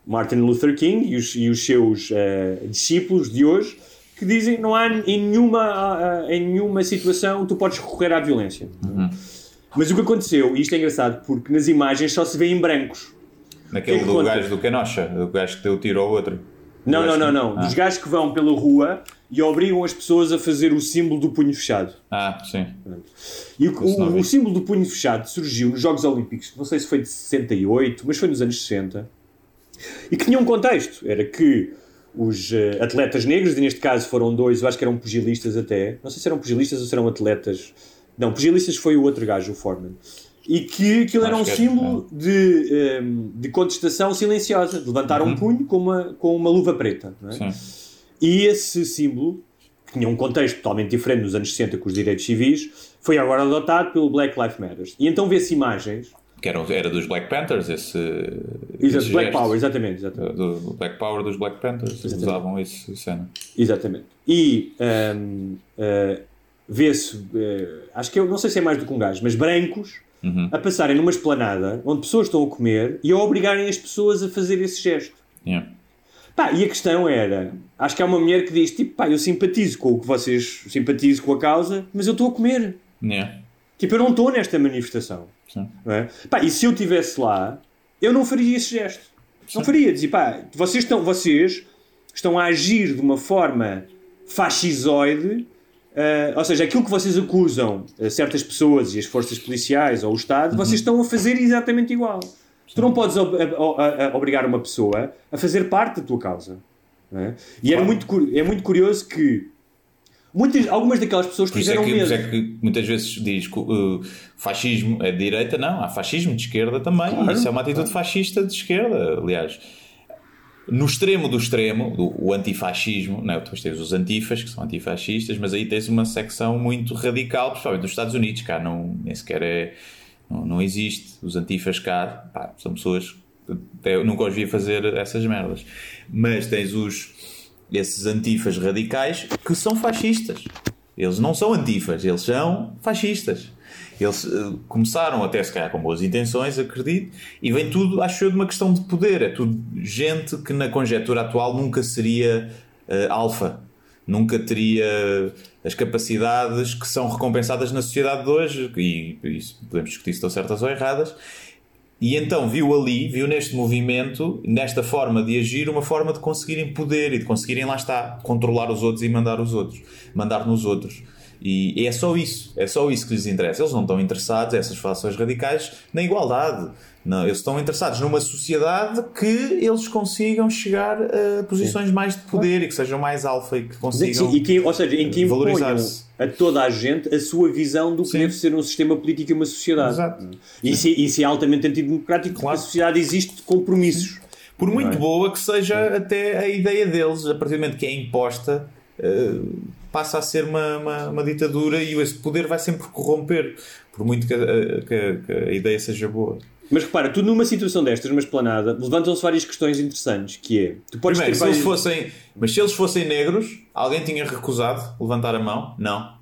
Martin Luther King e os, e os seus ah, discípulos de hoje, que dizem que não há em nenhuma, em nenhuma situação tu podes recorrer à violência. Mas o que aconteceu, e isto é engraçado, porque nas imagens só se vê em brancos. Naquele que do conta? gajo do Canocha, do gajo que deu o tiro ao outro. Não, não, não, não. Ah. Dos gajos que vão pela rua e obrigam as pessoas a fazer o símbolo do punho fechado. Ah, sim. E o, o- o símbolo do punho fechado surgiu nos Jogos Olímpicos, não sei se foi de 68, mas foi nos anos 60, e que tinha um contexto. Era que os eh, atletas negros, e neste caso foram dois, eu acho que eram pugilistas até, não sei se eram pugilistas ou se eram atletas. Não, pugilistas foi o outro gajo, o Foreman. E que aquilo era um é- símbolo de, ehm, de contestação silenciosa, de levantar um punho com uma, com uma luva preta. é? E esse símbolo, que tinha um contexto totalmente diferente nos anos 60 com os direitos civis, foi agora adotado pelo Black Lives Matter. E então vê-se imagens. Que era, era dos Black Panthers, esse. Exato, esse Black gesto. Power, exatamente. exatamente. Do, do Black Power dos Black Panthers. Usavam esse cena. Exatamente. E ehm, eh, vê-se, eh, acho que eu não sei se é mais do que um gajo, mas brancos Uhum. a passarem numa esplanada onde pessoas estão a comer e a obrigarem as pessoas a fazer esse gesto. Yeah. Pá, e a questão era, acho que há uma mulher que diz, tipo, pá, eu simpatizo com o que vocês, simpatizo com a causa, mas eu estou a comer. Yeah. Tipo, eu não estou nesta manifestação. Sim. É? Pá, e se eu estivesse lá, eu não faria esse gesto. Não faria. Dizia, pá, vocês estão, vocês estão a agir de uma forma fascisoide, ah, ou seja, aquilo que vocês acusam a certas pessoas e as forças policiais ou o Estado, vocês estão a fazer exatamente igual. Tu não podes ob- a- a- a- obrigar uma pessoa a fazer parte da tua causa. é? E era muito, é muito curioso que muitas, algumas daquelas pessoas isso, é tiveram que, medo. é que muitas vezes diz que uh, fascismo é de direita, não, há fascismo de esquerda também. Claro, isso é uma atitude fascista de esquerda, aliás. No extremo do extremo, do, o antifascismo, não é? depois tens os antifas, que são antifascistas, mas aí tens uma secção muito radical, principalmente nos Estados Unidos, cá não, nem sequer é, não, não existe. Os antifas cá pá, são pessoas até eu nunca os vi fazer essas merdas. Mas tens os, esses antifas radicais que são fascistas. Eles não são antifas, eles são fascistas. Eles eh, começaram até se calhar com boas intenções, acredito, e vem tudo, acho eu, de uma questão de poder. É tudo gente que na conjetura atual nunca seria eh, alfa, nunca teria as capacidades que são recompensadas na sociedade de hoje, e isso podemos discutir se estão certas ou erradas. E então viu ali, viu neste movimento, nesta forma de agir, uma forma de conseguirem poder e de conseguirem, lá está, controlar os outros e mandar os outros, mandar nos outros. E é só isso, é só isso que lhes interessa. Eles não estão interessados, essas fações radicais, na igualdade. Não, eles estão interessados numa sociedade que eles consigam chegar a posições mais de poder e que sejam mais alfa e que consigam Sim, e que, ou seja, em que valorizar-se. a toda a gente a sua visão do que deve ser um sistema político e uma sociedade. Exato. E isso, é- isso é altamente antidemocrático porque a sociedade existe de compromissos. Por muito é? boa que seja até a ideia deles, a partir do momento que é imposta, eh, passa a ser uma, uma, uma ditadura e esse poder vai sempre corromper, por muito que a, que- que a ideia seja boa. Mas repara, tu numa situação destas, numa esplanada, levantam-se várias questões interessantes, que é, tu podes Primeiro, se eles fossem, mas se eles fossem negros, alguém tinha recusado levantar a mão? Não.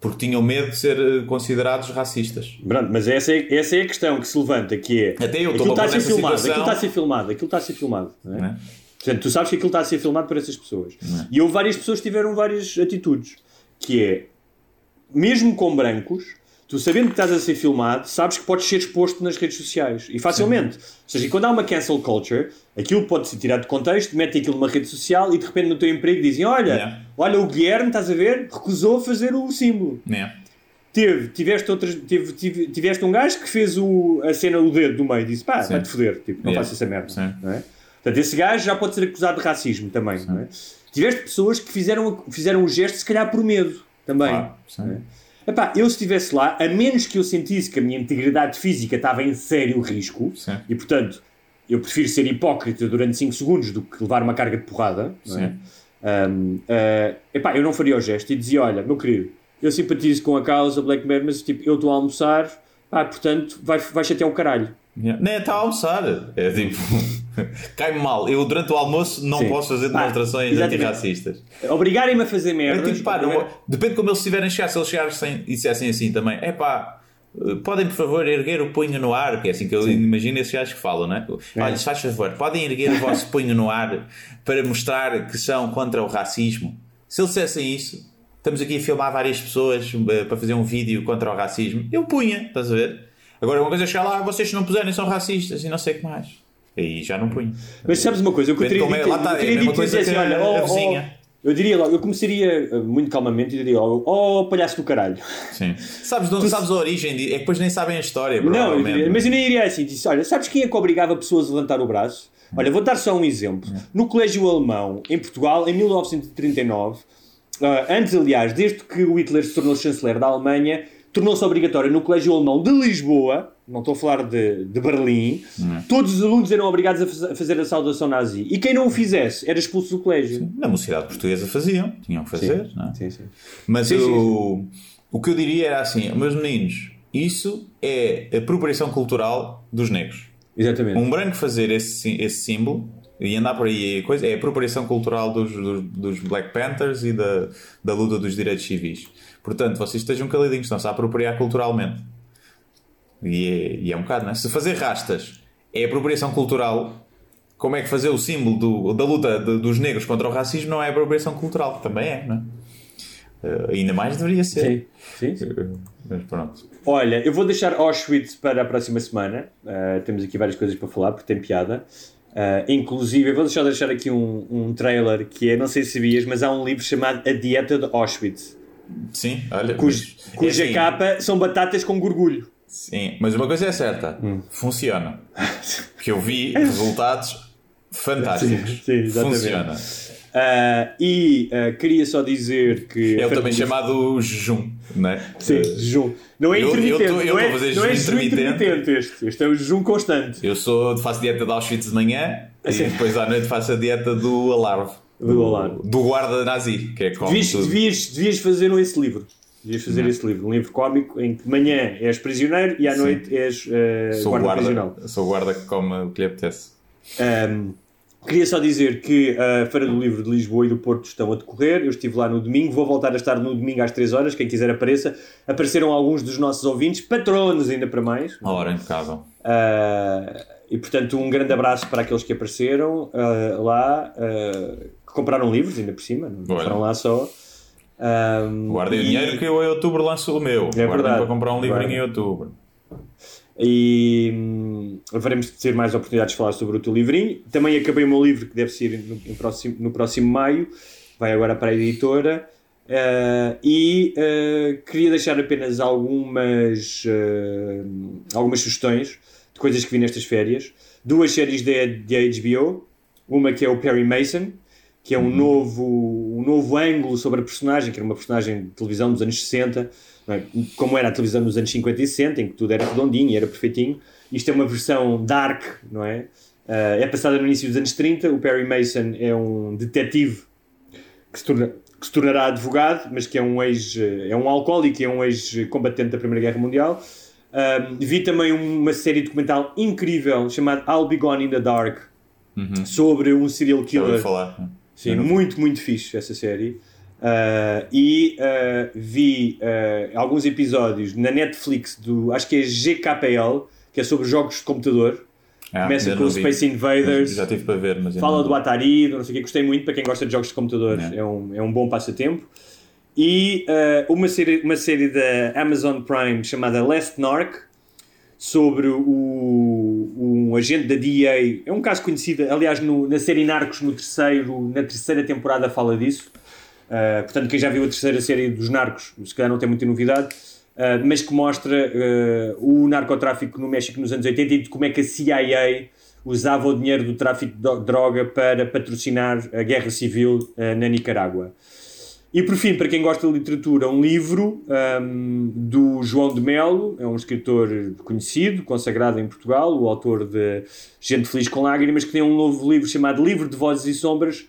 Porque tinham medo de ser eh, considerados racistas. Pronto, mas essa é, essa é a questão que se levanta, que é Até eu estou a filmado, situação. aquilo está a ser filmado, aquilo está a ser filmado. Não é? Não é? Portanto, tu sabes que aquilo está a ser filmado por essas pessoas. é? E houve várias pessoas que tiveram várias atitudes. Que é, mesmo com brancos, tu sabendo que estás a ser filmado, sabes que podes ser exposto nas redes sociais. E facilmente. Ou seja, quando há uma cancel culture, aquilo pode ser tirado de contexto, metem aquilo numa rede social e de repente no teu emprego dizem: Olha, Yeah. olha o Guilherme, estás a ver? Recusou fazer o símbolo. Teve, tiveste, outras, tive, tive- tiveste um gajo que fez o, a cena do dedo do meio e disse: pá, Sim. vai-te foder, tipo, não Yeah. faças essa merda. Sim. Não é? Portanto, esse gajo já pode ser acusado de racismo também. Não é? Tiveste pessoas que fizeram, fizeram o gesto, se calhar por medo também. Sim. não é? Epá, eu se estivesse lá, a menos que eu sentisse que a minha integridade física estava em sério risco, Sim. e portanto eu prefiro ser hipócrita durante 5 segundos do que levar uma carga de porrada, não é? Um, uh, epá, eu não faria o gesto e dizia: Olha, meu querido, eu simpatizo com a causa Black Bear, mas tipo, eu estou a almoçar, pá, portanto, vai, vai chatear o caralho. Yeah. Nem está a almoçar. É tipo, cai-me mal. Eu durante o almoço não Sim. posso fazer demonstrações exatamente. antirracistas. Obrigarem-me a fazer É merda. tipo, pá, não- depende de como eles estiverem chegar. Se eles chegassem e dissessem assim também, é pá, podem por favor erguer o punho no ar, que é assim que eu imagino esses gajos que falam, não é? Olha, se faz favor, podem erguer o vosso punho no ar para mostrar que são contra o racismo. Se eles dissessem isso, estamos aqui a filmar várias pessoas eh, para fazer um vídeo contra o racismo, eu punha, estás a ver? Agora, uma coisa é chegar lá, vocês se não puserem são racistas e não sei o que mais. Aí já não punho. Mas sabes uma coisa, eu teria como é- dito, lá está, eu é a teria mesma dito coisa assim, que olha, a- oh, vizinha. oh, eu diria logo, eu começaria uh, muito calmamente e diria logo, oh palhaço do caralho. Sim. Sabes, de onde- sabes a origem? de- É que depois nem sabem a história, Não, diria- mas eu nem iria assim, disse, olha, sabes quem é que obrigava pessoas a levantar o braço? Olha, vou dar só um exemplo. No colégio alemão, em Portugal, em 1939, ah, antes aliás, desde que o Hitler se tornou chanceler da Alemanha, tornou-se obrigatória no Colégio Alemão de Lisboa, não estou a falar de, de Berlim, todos os alunos eram obrigados a, faz- a fazer a saudação nazi. E quem não o fizesse era expulso do colégio. Na mocidade portuguesa faziam, tinham que fazer, não é? Sim, sim. Mas Sim, eu, o que eu diria era assim, meus meninos, isso é a apropriação cultural dos negros. Exatamente. Um branco fazer esse, esse símbolo e andar por aí, coisa, é a apropriação cultural dos, dos, dos Black Panthers e da, da luta dos direitos civis. Portanto, vocês estejam caladinhos, estão-se a apropriar culturalmente. E é, e é um bocado, não é? Se fazer rastas é apropriação cultural, como é que fazer o símbolo do- da luta de- dos negros contra o racismo não é apropriação cultural? Também é, não é? Eh, ainda mais deveria ser. Sim, sim, sim. Eh, Mas pronto. Olha, eu vou deixar Auschwitz para a próxima semana. Uh, temos aqui várias coisas para falar, porque tem piada. Uh, inclusive, eu vou deixar, deixar aqui um, um trailer que é, não sei se sabias, mas há um livro chamado A Dieta de Auschwitz, Sim, olha. cuj, mas- cuja é assim, capa são batatas com gorgulho. Sim, mas uma coisa é certa, Hum. funciona. Que eu vi resultados fantásticos. Sim, sim, funciona. Uh, e uh, queria só dizer que. É o também chamado jejum, não é? Sim, Eh, jejum. Não é Eu- eu intermitente. tô- eu não, tô é, fazer não é jejum jejum intermitente. intermitente este. Este é o jejum constante. Eu sou, faço dieta de Auschwitz de manhã e depois à noite faço a dieta do alarve. Do alarve. Do guarda nazi, que é como Devias, devias, devias fazer um esse livro. Devias fazer esse livro. Um livro cómico em que de manhã és prisioneiro e à Sim. noite és uh, Sou guarda, guarda, prisional. sou guarda que come o que lhe apetece. Um, queria só dizer que a Feira do Livro de Lisboa e do Porto estão a decorrer. Eu estive lá no domingo, vou voltar a estar no domingo às 3 horas. Quem quiser apareça. Apareceram alguns dos nossos ouvintes, patronos ainda para mais. Uma hora impecável. Uh, e portanto, um grande abraço para aqueles que apareceram uh, lá, uh, que compraram livros, ainda por cima, não Olha. foram lá só. Um, Guardem o e- dinheiro que eu em outubro lanço o meu. Guardem verdade. para comprar um livrinho Guardem. em outubro. E hum, haveremos de ter mais oportunidades de falar sobre o teu livrinho. Também acabei o meu livro, que deve ser no, no próximo, no próximo maio, vai agora para a editora. Uh, e uh, queria deixar apenas algumas, uh, algumas sugestões de coisas que vi nestas férias. Duas séries da HBO, uma que é o Perry Mason, que é um, novo, um novo ângulo sobre a personagem, que era uma personagem de televisão dos anos 60, não é? como era a televisão nos anos 50 e 60, em que tudo era redondinho e era perfeitinho. Isto é uma versão dark, não é? Uh, é passada no início dos anos 30. O Perry Mason é um detetive que se, torna- que se tornará advogado, mas que é um ex, é um alcoólico e é um ex-combatente da Primeira Guerra Mundial. Um, vi também uma série documental incrível chamada I'll Be Gone in the Dark sobre um serial killer. Sim, não- muito, muito fixe essa série. Uh, e uh, vi uh, alguns episódios na Netflix do, acho que é GKPL, que é sobre jogos de computador. Ah, Começa com o. Space Invaders. Já tive para ver, mas Fala não do. Atari, do não sei o que, gostei muito para quem gosta de jogos de computador, É. é, um, é um bom passatempo. E uma, série, uma série da Amazon Prime chamada Last Narc, sobre o, um agente da DEA, é um caso conhecido, aliás, no- na série Narcos, no terceiro, na terceira temporada fala disso. Uh, portanto, quem já viu a terceira série dos Narcos, se calhar não tem muita novidade, uh, mas que mostra uh, o narcotráfico no México nos anos 80 e de como é que a CIA usava o dinheiro do tráfico de droga para patrocinar a guerra civil na Nicarágua. E por fim, para quem gosta de literatura, um livro um, do João de Melo, é um escritor conhecido, consagrado em Portugal, o autor de Gente Feliz com Lágrimas, que tem um novo livro chamado Livro de Vozes e Sombras,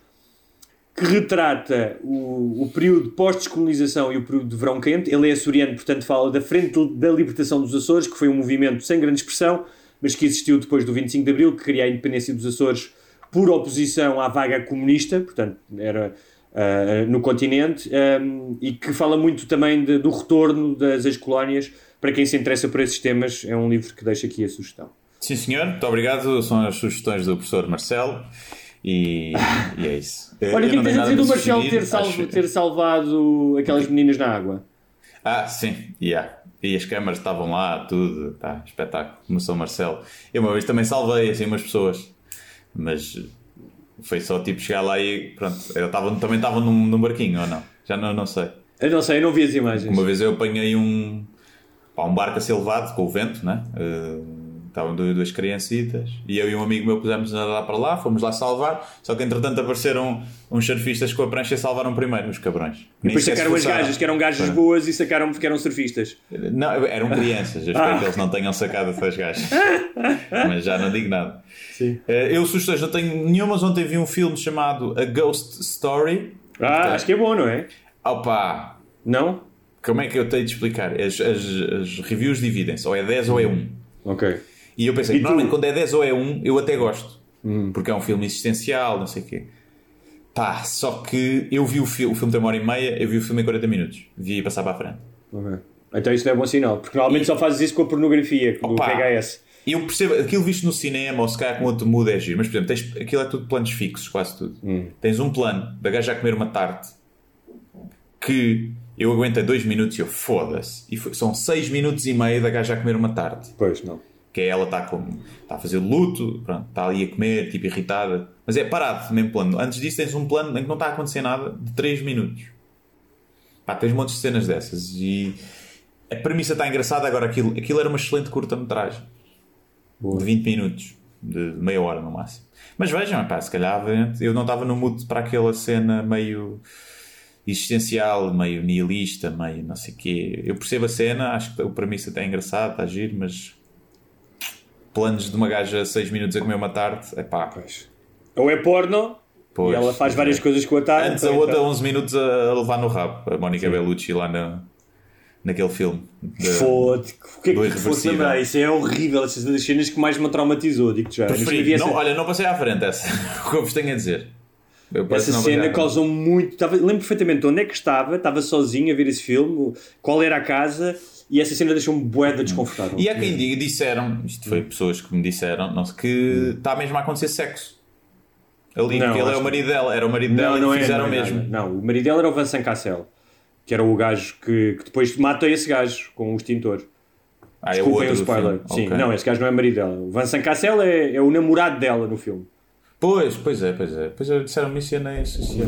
que retrata o, o período pós-descolonização e o período de verão quente. Ele é açoriano, portanto fala da Frente da Libertação dos Açores, que foi um movimento sem grande expressão, mas que existiu depois do 25 de Abril, que queria a independência dos Açores por oposição à vaga comunista, portanto era ah, no continente, um, e que fala muito também de- do retorno das ex-colónias. Para quem se interessa por esses temas, é um livro que deixo aqui a sugestão. Sim, senhor, muito obrigado. São as sugestões do professor Marcelo. E, e é isso. Olha, o que é tens a dizer do Marcelo ter, salvo- acho- ter salvado aquelas meninas na água? Ah, sim, yeah. E as câmaras estavam lá, tudo, tá, espetáculo. Como São Marcelo. Eu uma vez também salvei assim umas pessoas, mas foi só tipo chegar lá e pronto. Eu tava, também estavam num, num barquinho ou não? Já não, não sei. Eu não sei, eu não vi as imagens. Uma vez eu apanhei um, pá, um barco a ser levado com o vento, né? Eh, estavam duas, criancitas, e eu e um amigo meu pusemos a nadar para lá, fomos lá salvar, só que entretanto apareceram uns surfistas com a prancha e salvaram primeiro os cabrões. E depois sacaram as gajas, que eram gajas boas e sacaram porque eram surfistas. Não, eram crianças, eu espero Ah. que eles não tenham sacado essas gajas. Mas já não digo nada. Eh, Eu sugestões não tenho nenhumas. Ontem vi um filme chamado A Ghost Story. Ah, acho que é bom, não é? Opa, Não? como é que eu tenho de explicar? As, as- as reviews dividem-se, ou é 10 ou é 1. Ok. E eu pensei, E normalmente quando é 10 ou é 1, eu até gosto. Porque é um filme existencial, não sei o quê. Pá, só que eu vi o filme, o filme tem uma hora e meia, eu vi o filme em 40 minutos. Vi passar para a frente. Ok. Então isso não é bom sinal, porque normalmente só fazes isso com a pornografia, do Opa. VHS. E eu percebo, aquilo visto no cinema ou se calhar com outro mood é giro, mas por exemplo, tens, aquilo é tudo planos fixos, quase tudo. Tens um plano da gaja a comer uma tarte que eu aguentei dois minutos e eu foda-se. E foi- são seis minutos e meio da gaja a comer uma tarte. Pois, não. Que é ela está como está a fazer luto, pronto, está ali a comer, tipo irritada. Mas é parado, nem plano. Antes disso tens um plano em que não está a acontecer nada de 3 minutos. Pá, tens montes de cenas dessas. E a premissa está engraçada. Agora, aquilo, aquilo era uma excelente curta-metragem de 20 minutos, de meia hora no máximo. Mas vejam, pá, se calhar eu não estava no mood para aquela cena meio existencial, meio nihilista, meio não sei o quê. Eu percebo a cena, acho que a premissa está engraçada, está a giro, mas planos de uma gaja 6 minutos a comer uma tarte, é pá. Pois. Ou é porno, Pois, e ela faz pois várias é. coisas com a tarde. Antes a então- outra 11 minutos a a levar no rabo, a Mónica Bellucci lá na, naquele filme. Foda-se, o que é que fosse? Isso é horrível, essas das cenas que mais me traumatizou, digo-te já. Preferi- vi essa, não, olha, não passei à frente essa. o que eu vos tenho a dizer. Eu essa não cena causou muito. Estava, lembro perfeitamente onde é que estava, estava sozinho a ver esse filme, qual era a casa, e essa cena deixou-me boeda desconfortável. E há quem diga, disseram, isto foi pessoas que me disseram, não sei, que está mesmo a acontecer sexo. Ali, Não, porque ele é o marido dela, era o marido dela não e é, fizeram não é mesmo. nada. Não, o marido dela era o Vincent Cassel, que era o gajo que, que depois mata esse gajo com o extintor. Ah, é o Desculpem outro o do spoiler. Sim, Ok. não, esse gajo não é marido dela. O Vincent Cassel é, é o namorado dela no filme. Pois, pois é, pois é. Pois é, disseram-me isso e eu nem associei.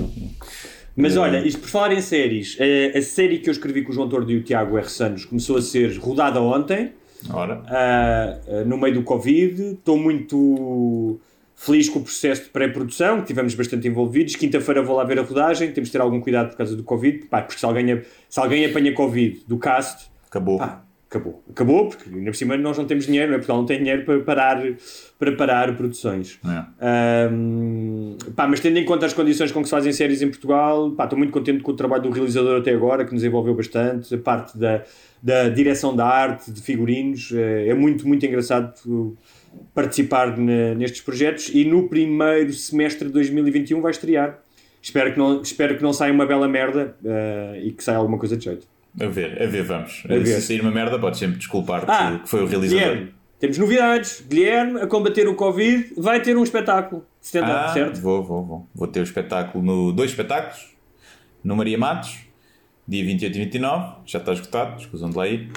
Mas Eh, olha, isto por falar em séries, a, a série que eu escrevi com o João Tordo e o Tiago R. Santos começou a ser rodada ontem, Ora, ah, no meio do Covid. Estou muito feliz com o processo de pré-produção, que tivemos bastante envolvidos. Quinta-feira vou lá ver a rodagem, temos de ter algum cuidado por causa do Covid, pá, porque se alguém, se alguém apanha Covid do cast, acabou. pá, acabou. Acabou, porque ainda por cima nós não temos dinheiro, não é? Portugal não tem dinheiro para parar, para parar produções. É. Ahm, pá, mas tendo em conta as condições com que se fazem séries em Portugal, pá, estou muito contente com o trabalho do realizador até agora, que nos envolveu bastante, a parte da, da direção da arte, de figurinos, eh, é muito, muito engraçado uh, participar ne- nestes projetos e no primeiro semestre de 2021 vai estrear. Espero que não, espero que não saia uma bela merda eh, e que saia alguma coisa de jeito. A ver, a ver, vamos. A ver. Se sair uma merda, podes sempre desculpar-te Ah, que foi o realizador. Guilherme, temos novidades. Guilherme, a combater o Covid, vai ter um espetáculo stand-up, Ah, certo? Vou, vou, vou. Vou ter o espetáculo no. Dois espetáculos. No Maria Matos, dia 28 e 29. Já está esgotado, escusam de lá ir.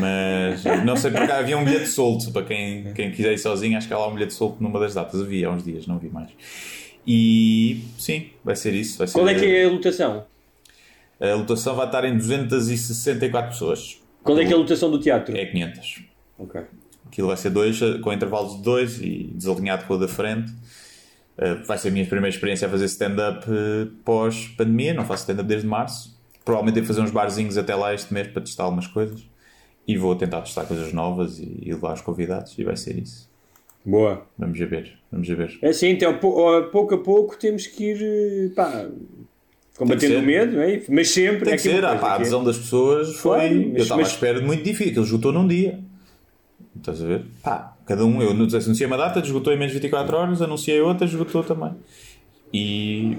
Mas não sei porque havia um bilhete solto para quem, quem quiser ir sozinho. Acho que há lá um bilhete solto numa das datas. Havia há uns dias, não vi mais. E sim, vai ser isso. Vai ser, Qual é que é a lotação? A lotação vai estar em 264 pessoas. Qual é que é a lotação do teatro? É 500. Ok. Aquilo vai ser dois, com intervalos de dois e desalinhado com o da frente. Uh, vai ser a minha primeira experiência a fazer stand-up uh, pós-pandemia. Não faço stand-up desde março. Provavelmente devo fazer uns barzinhos até lá este mês para testar algumas coisas. E vou tentar testar coisas novas e, e levar os convidados. E vai ser isso. Boa. Vamos a ver. Vamos a ver. É assim, então, pouco a pouco temos que ir eh, pá, combatendo o medo, é? mas sempre. Tem é que ser. Ah, pá, a adesão das pessoas foi. Claro, mas- eu estava mas- à espera de muito difícil. Aquilo esgotou num dia. Estás a ver? Pá, cada um. Eu anunciei uma data, esgotou em menos de 24 horas. Anunciei outra, esgotou também. E.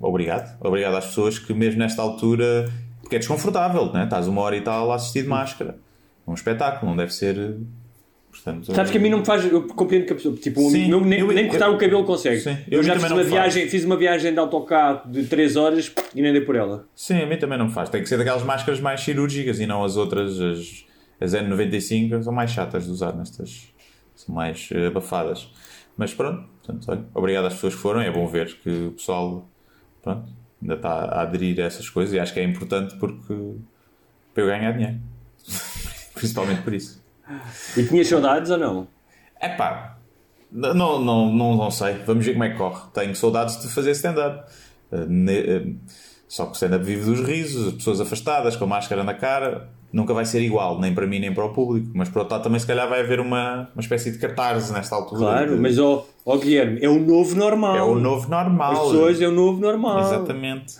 Obrigado. Obrigado às pessoas que, mesmo nesta altura. Porque é desconfortável, né? Estás uma hora e tal a assistir de máscara. É um espetáculo, não deve ser. Portanto, Sabes que a mim não me faz. Eu compreendo que a pessoa. Tipo, Sim, meu nem, eu- nem eu- cortar o cabelo consegue. Sim, eu eu já fiz uma, viagem, fiz uma viagem de autocarro de 3 horas e nem dei por ela. Sim, a mim também não faz. Tem que ser daquelas máscaras mais cirúrgicas e não as outras, as, as N95, são mais chatas de usar nestas. São mais eh, abafadas. Mas pronto, portanto, olha, obrigado às pessoas que foram. É bom ver que o pessoal pronto, ainda está a aderir a essas coisas e acho que é importante porque para eu ganhar dinheiro. Principalmente por isso. E tinhas saudades ou não? É pá, não, não, não, não sei. Vamos ver como é que corre. Tenho saudades de fazer stand-up. Ne- uh, Só que o stand-up vive dos risos, as pessoas afastadas, com máscara na cara. Nunca vai ser igual, nem para mim nem para o público. Mas por outro lado, também se calhar vai haver uma, uma espécie de catarse nesta altura. Claro, mas ó ó, Guilherme, é o novo normal. é o novo normal. As pessoas é o novo normal. Exatamente.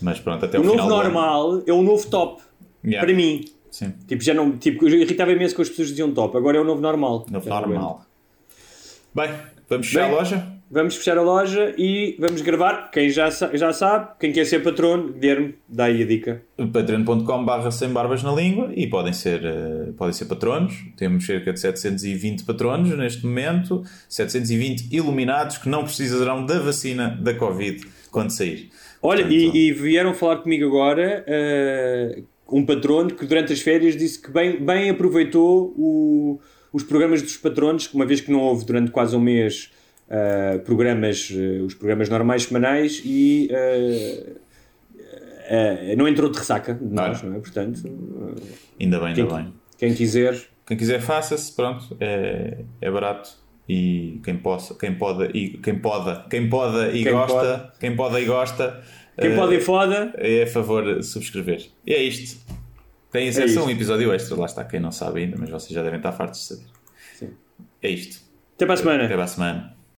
Mas pronto, até O o, novo normal é o novo top. Yeah. Para mim. Sim, Tipo, já não. Tipo, eu irritava imenso quando as pessoas diziam top. Agora é o novo normal. novo normal. Bem, vamos fechar Bem. a loja? Vamos fechar a loja e vamos gravar. Quem já, já sabe, quem quer ser patrono, Guilherme, dá aí a dica. patreon.com barra sem barbas na língua e podem ser, eh, podem ser patronos. Temos cerca de 720 patronos neste momento, 720 iluminados que não precisarão da vacina da Covid quando sair. Olha, Portanto, e, e vieram falar comigo agora eh, um patrono que durante as férias disse que bem, bem aproveitou o- os programas dos patronos, uma vez que não houve durante quase um mês eh, programas, eh, os programas normais semanais e eh, não entrou de ressaca de nós, não é? Portanto, Ainda bem, quem, ainda bem. quem quiser, Quem quiser faça-se, pronto, é, é barato. E quem possa, quem pode e quem poda, quem poda e Quem gosta, quem poda e gosta, quem eh, pode ir foda, é a favor de subscrever. E é isto. Tem acesso a isto. um episódio extra, lá está, quem não sabe ainda, mas vocês já devem estar fartos de saber. Sim. É isto. até para a semana. Até para a semana.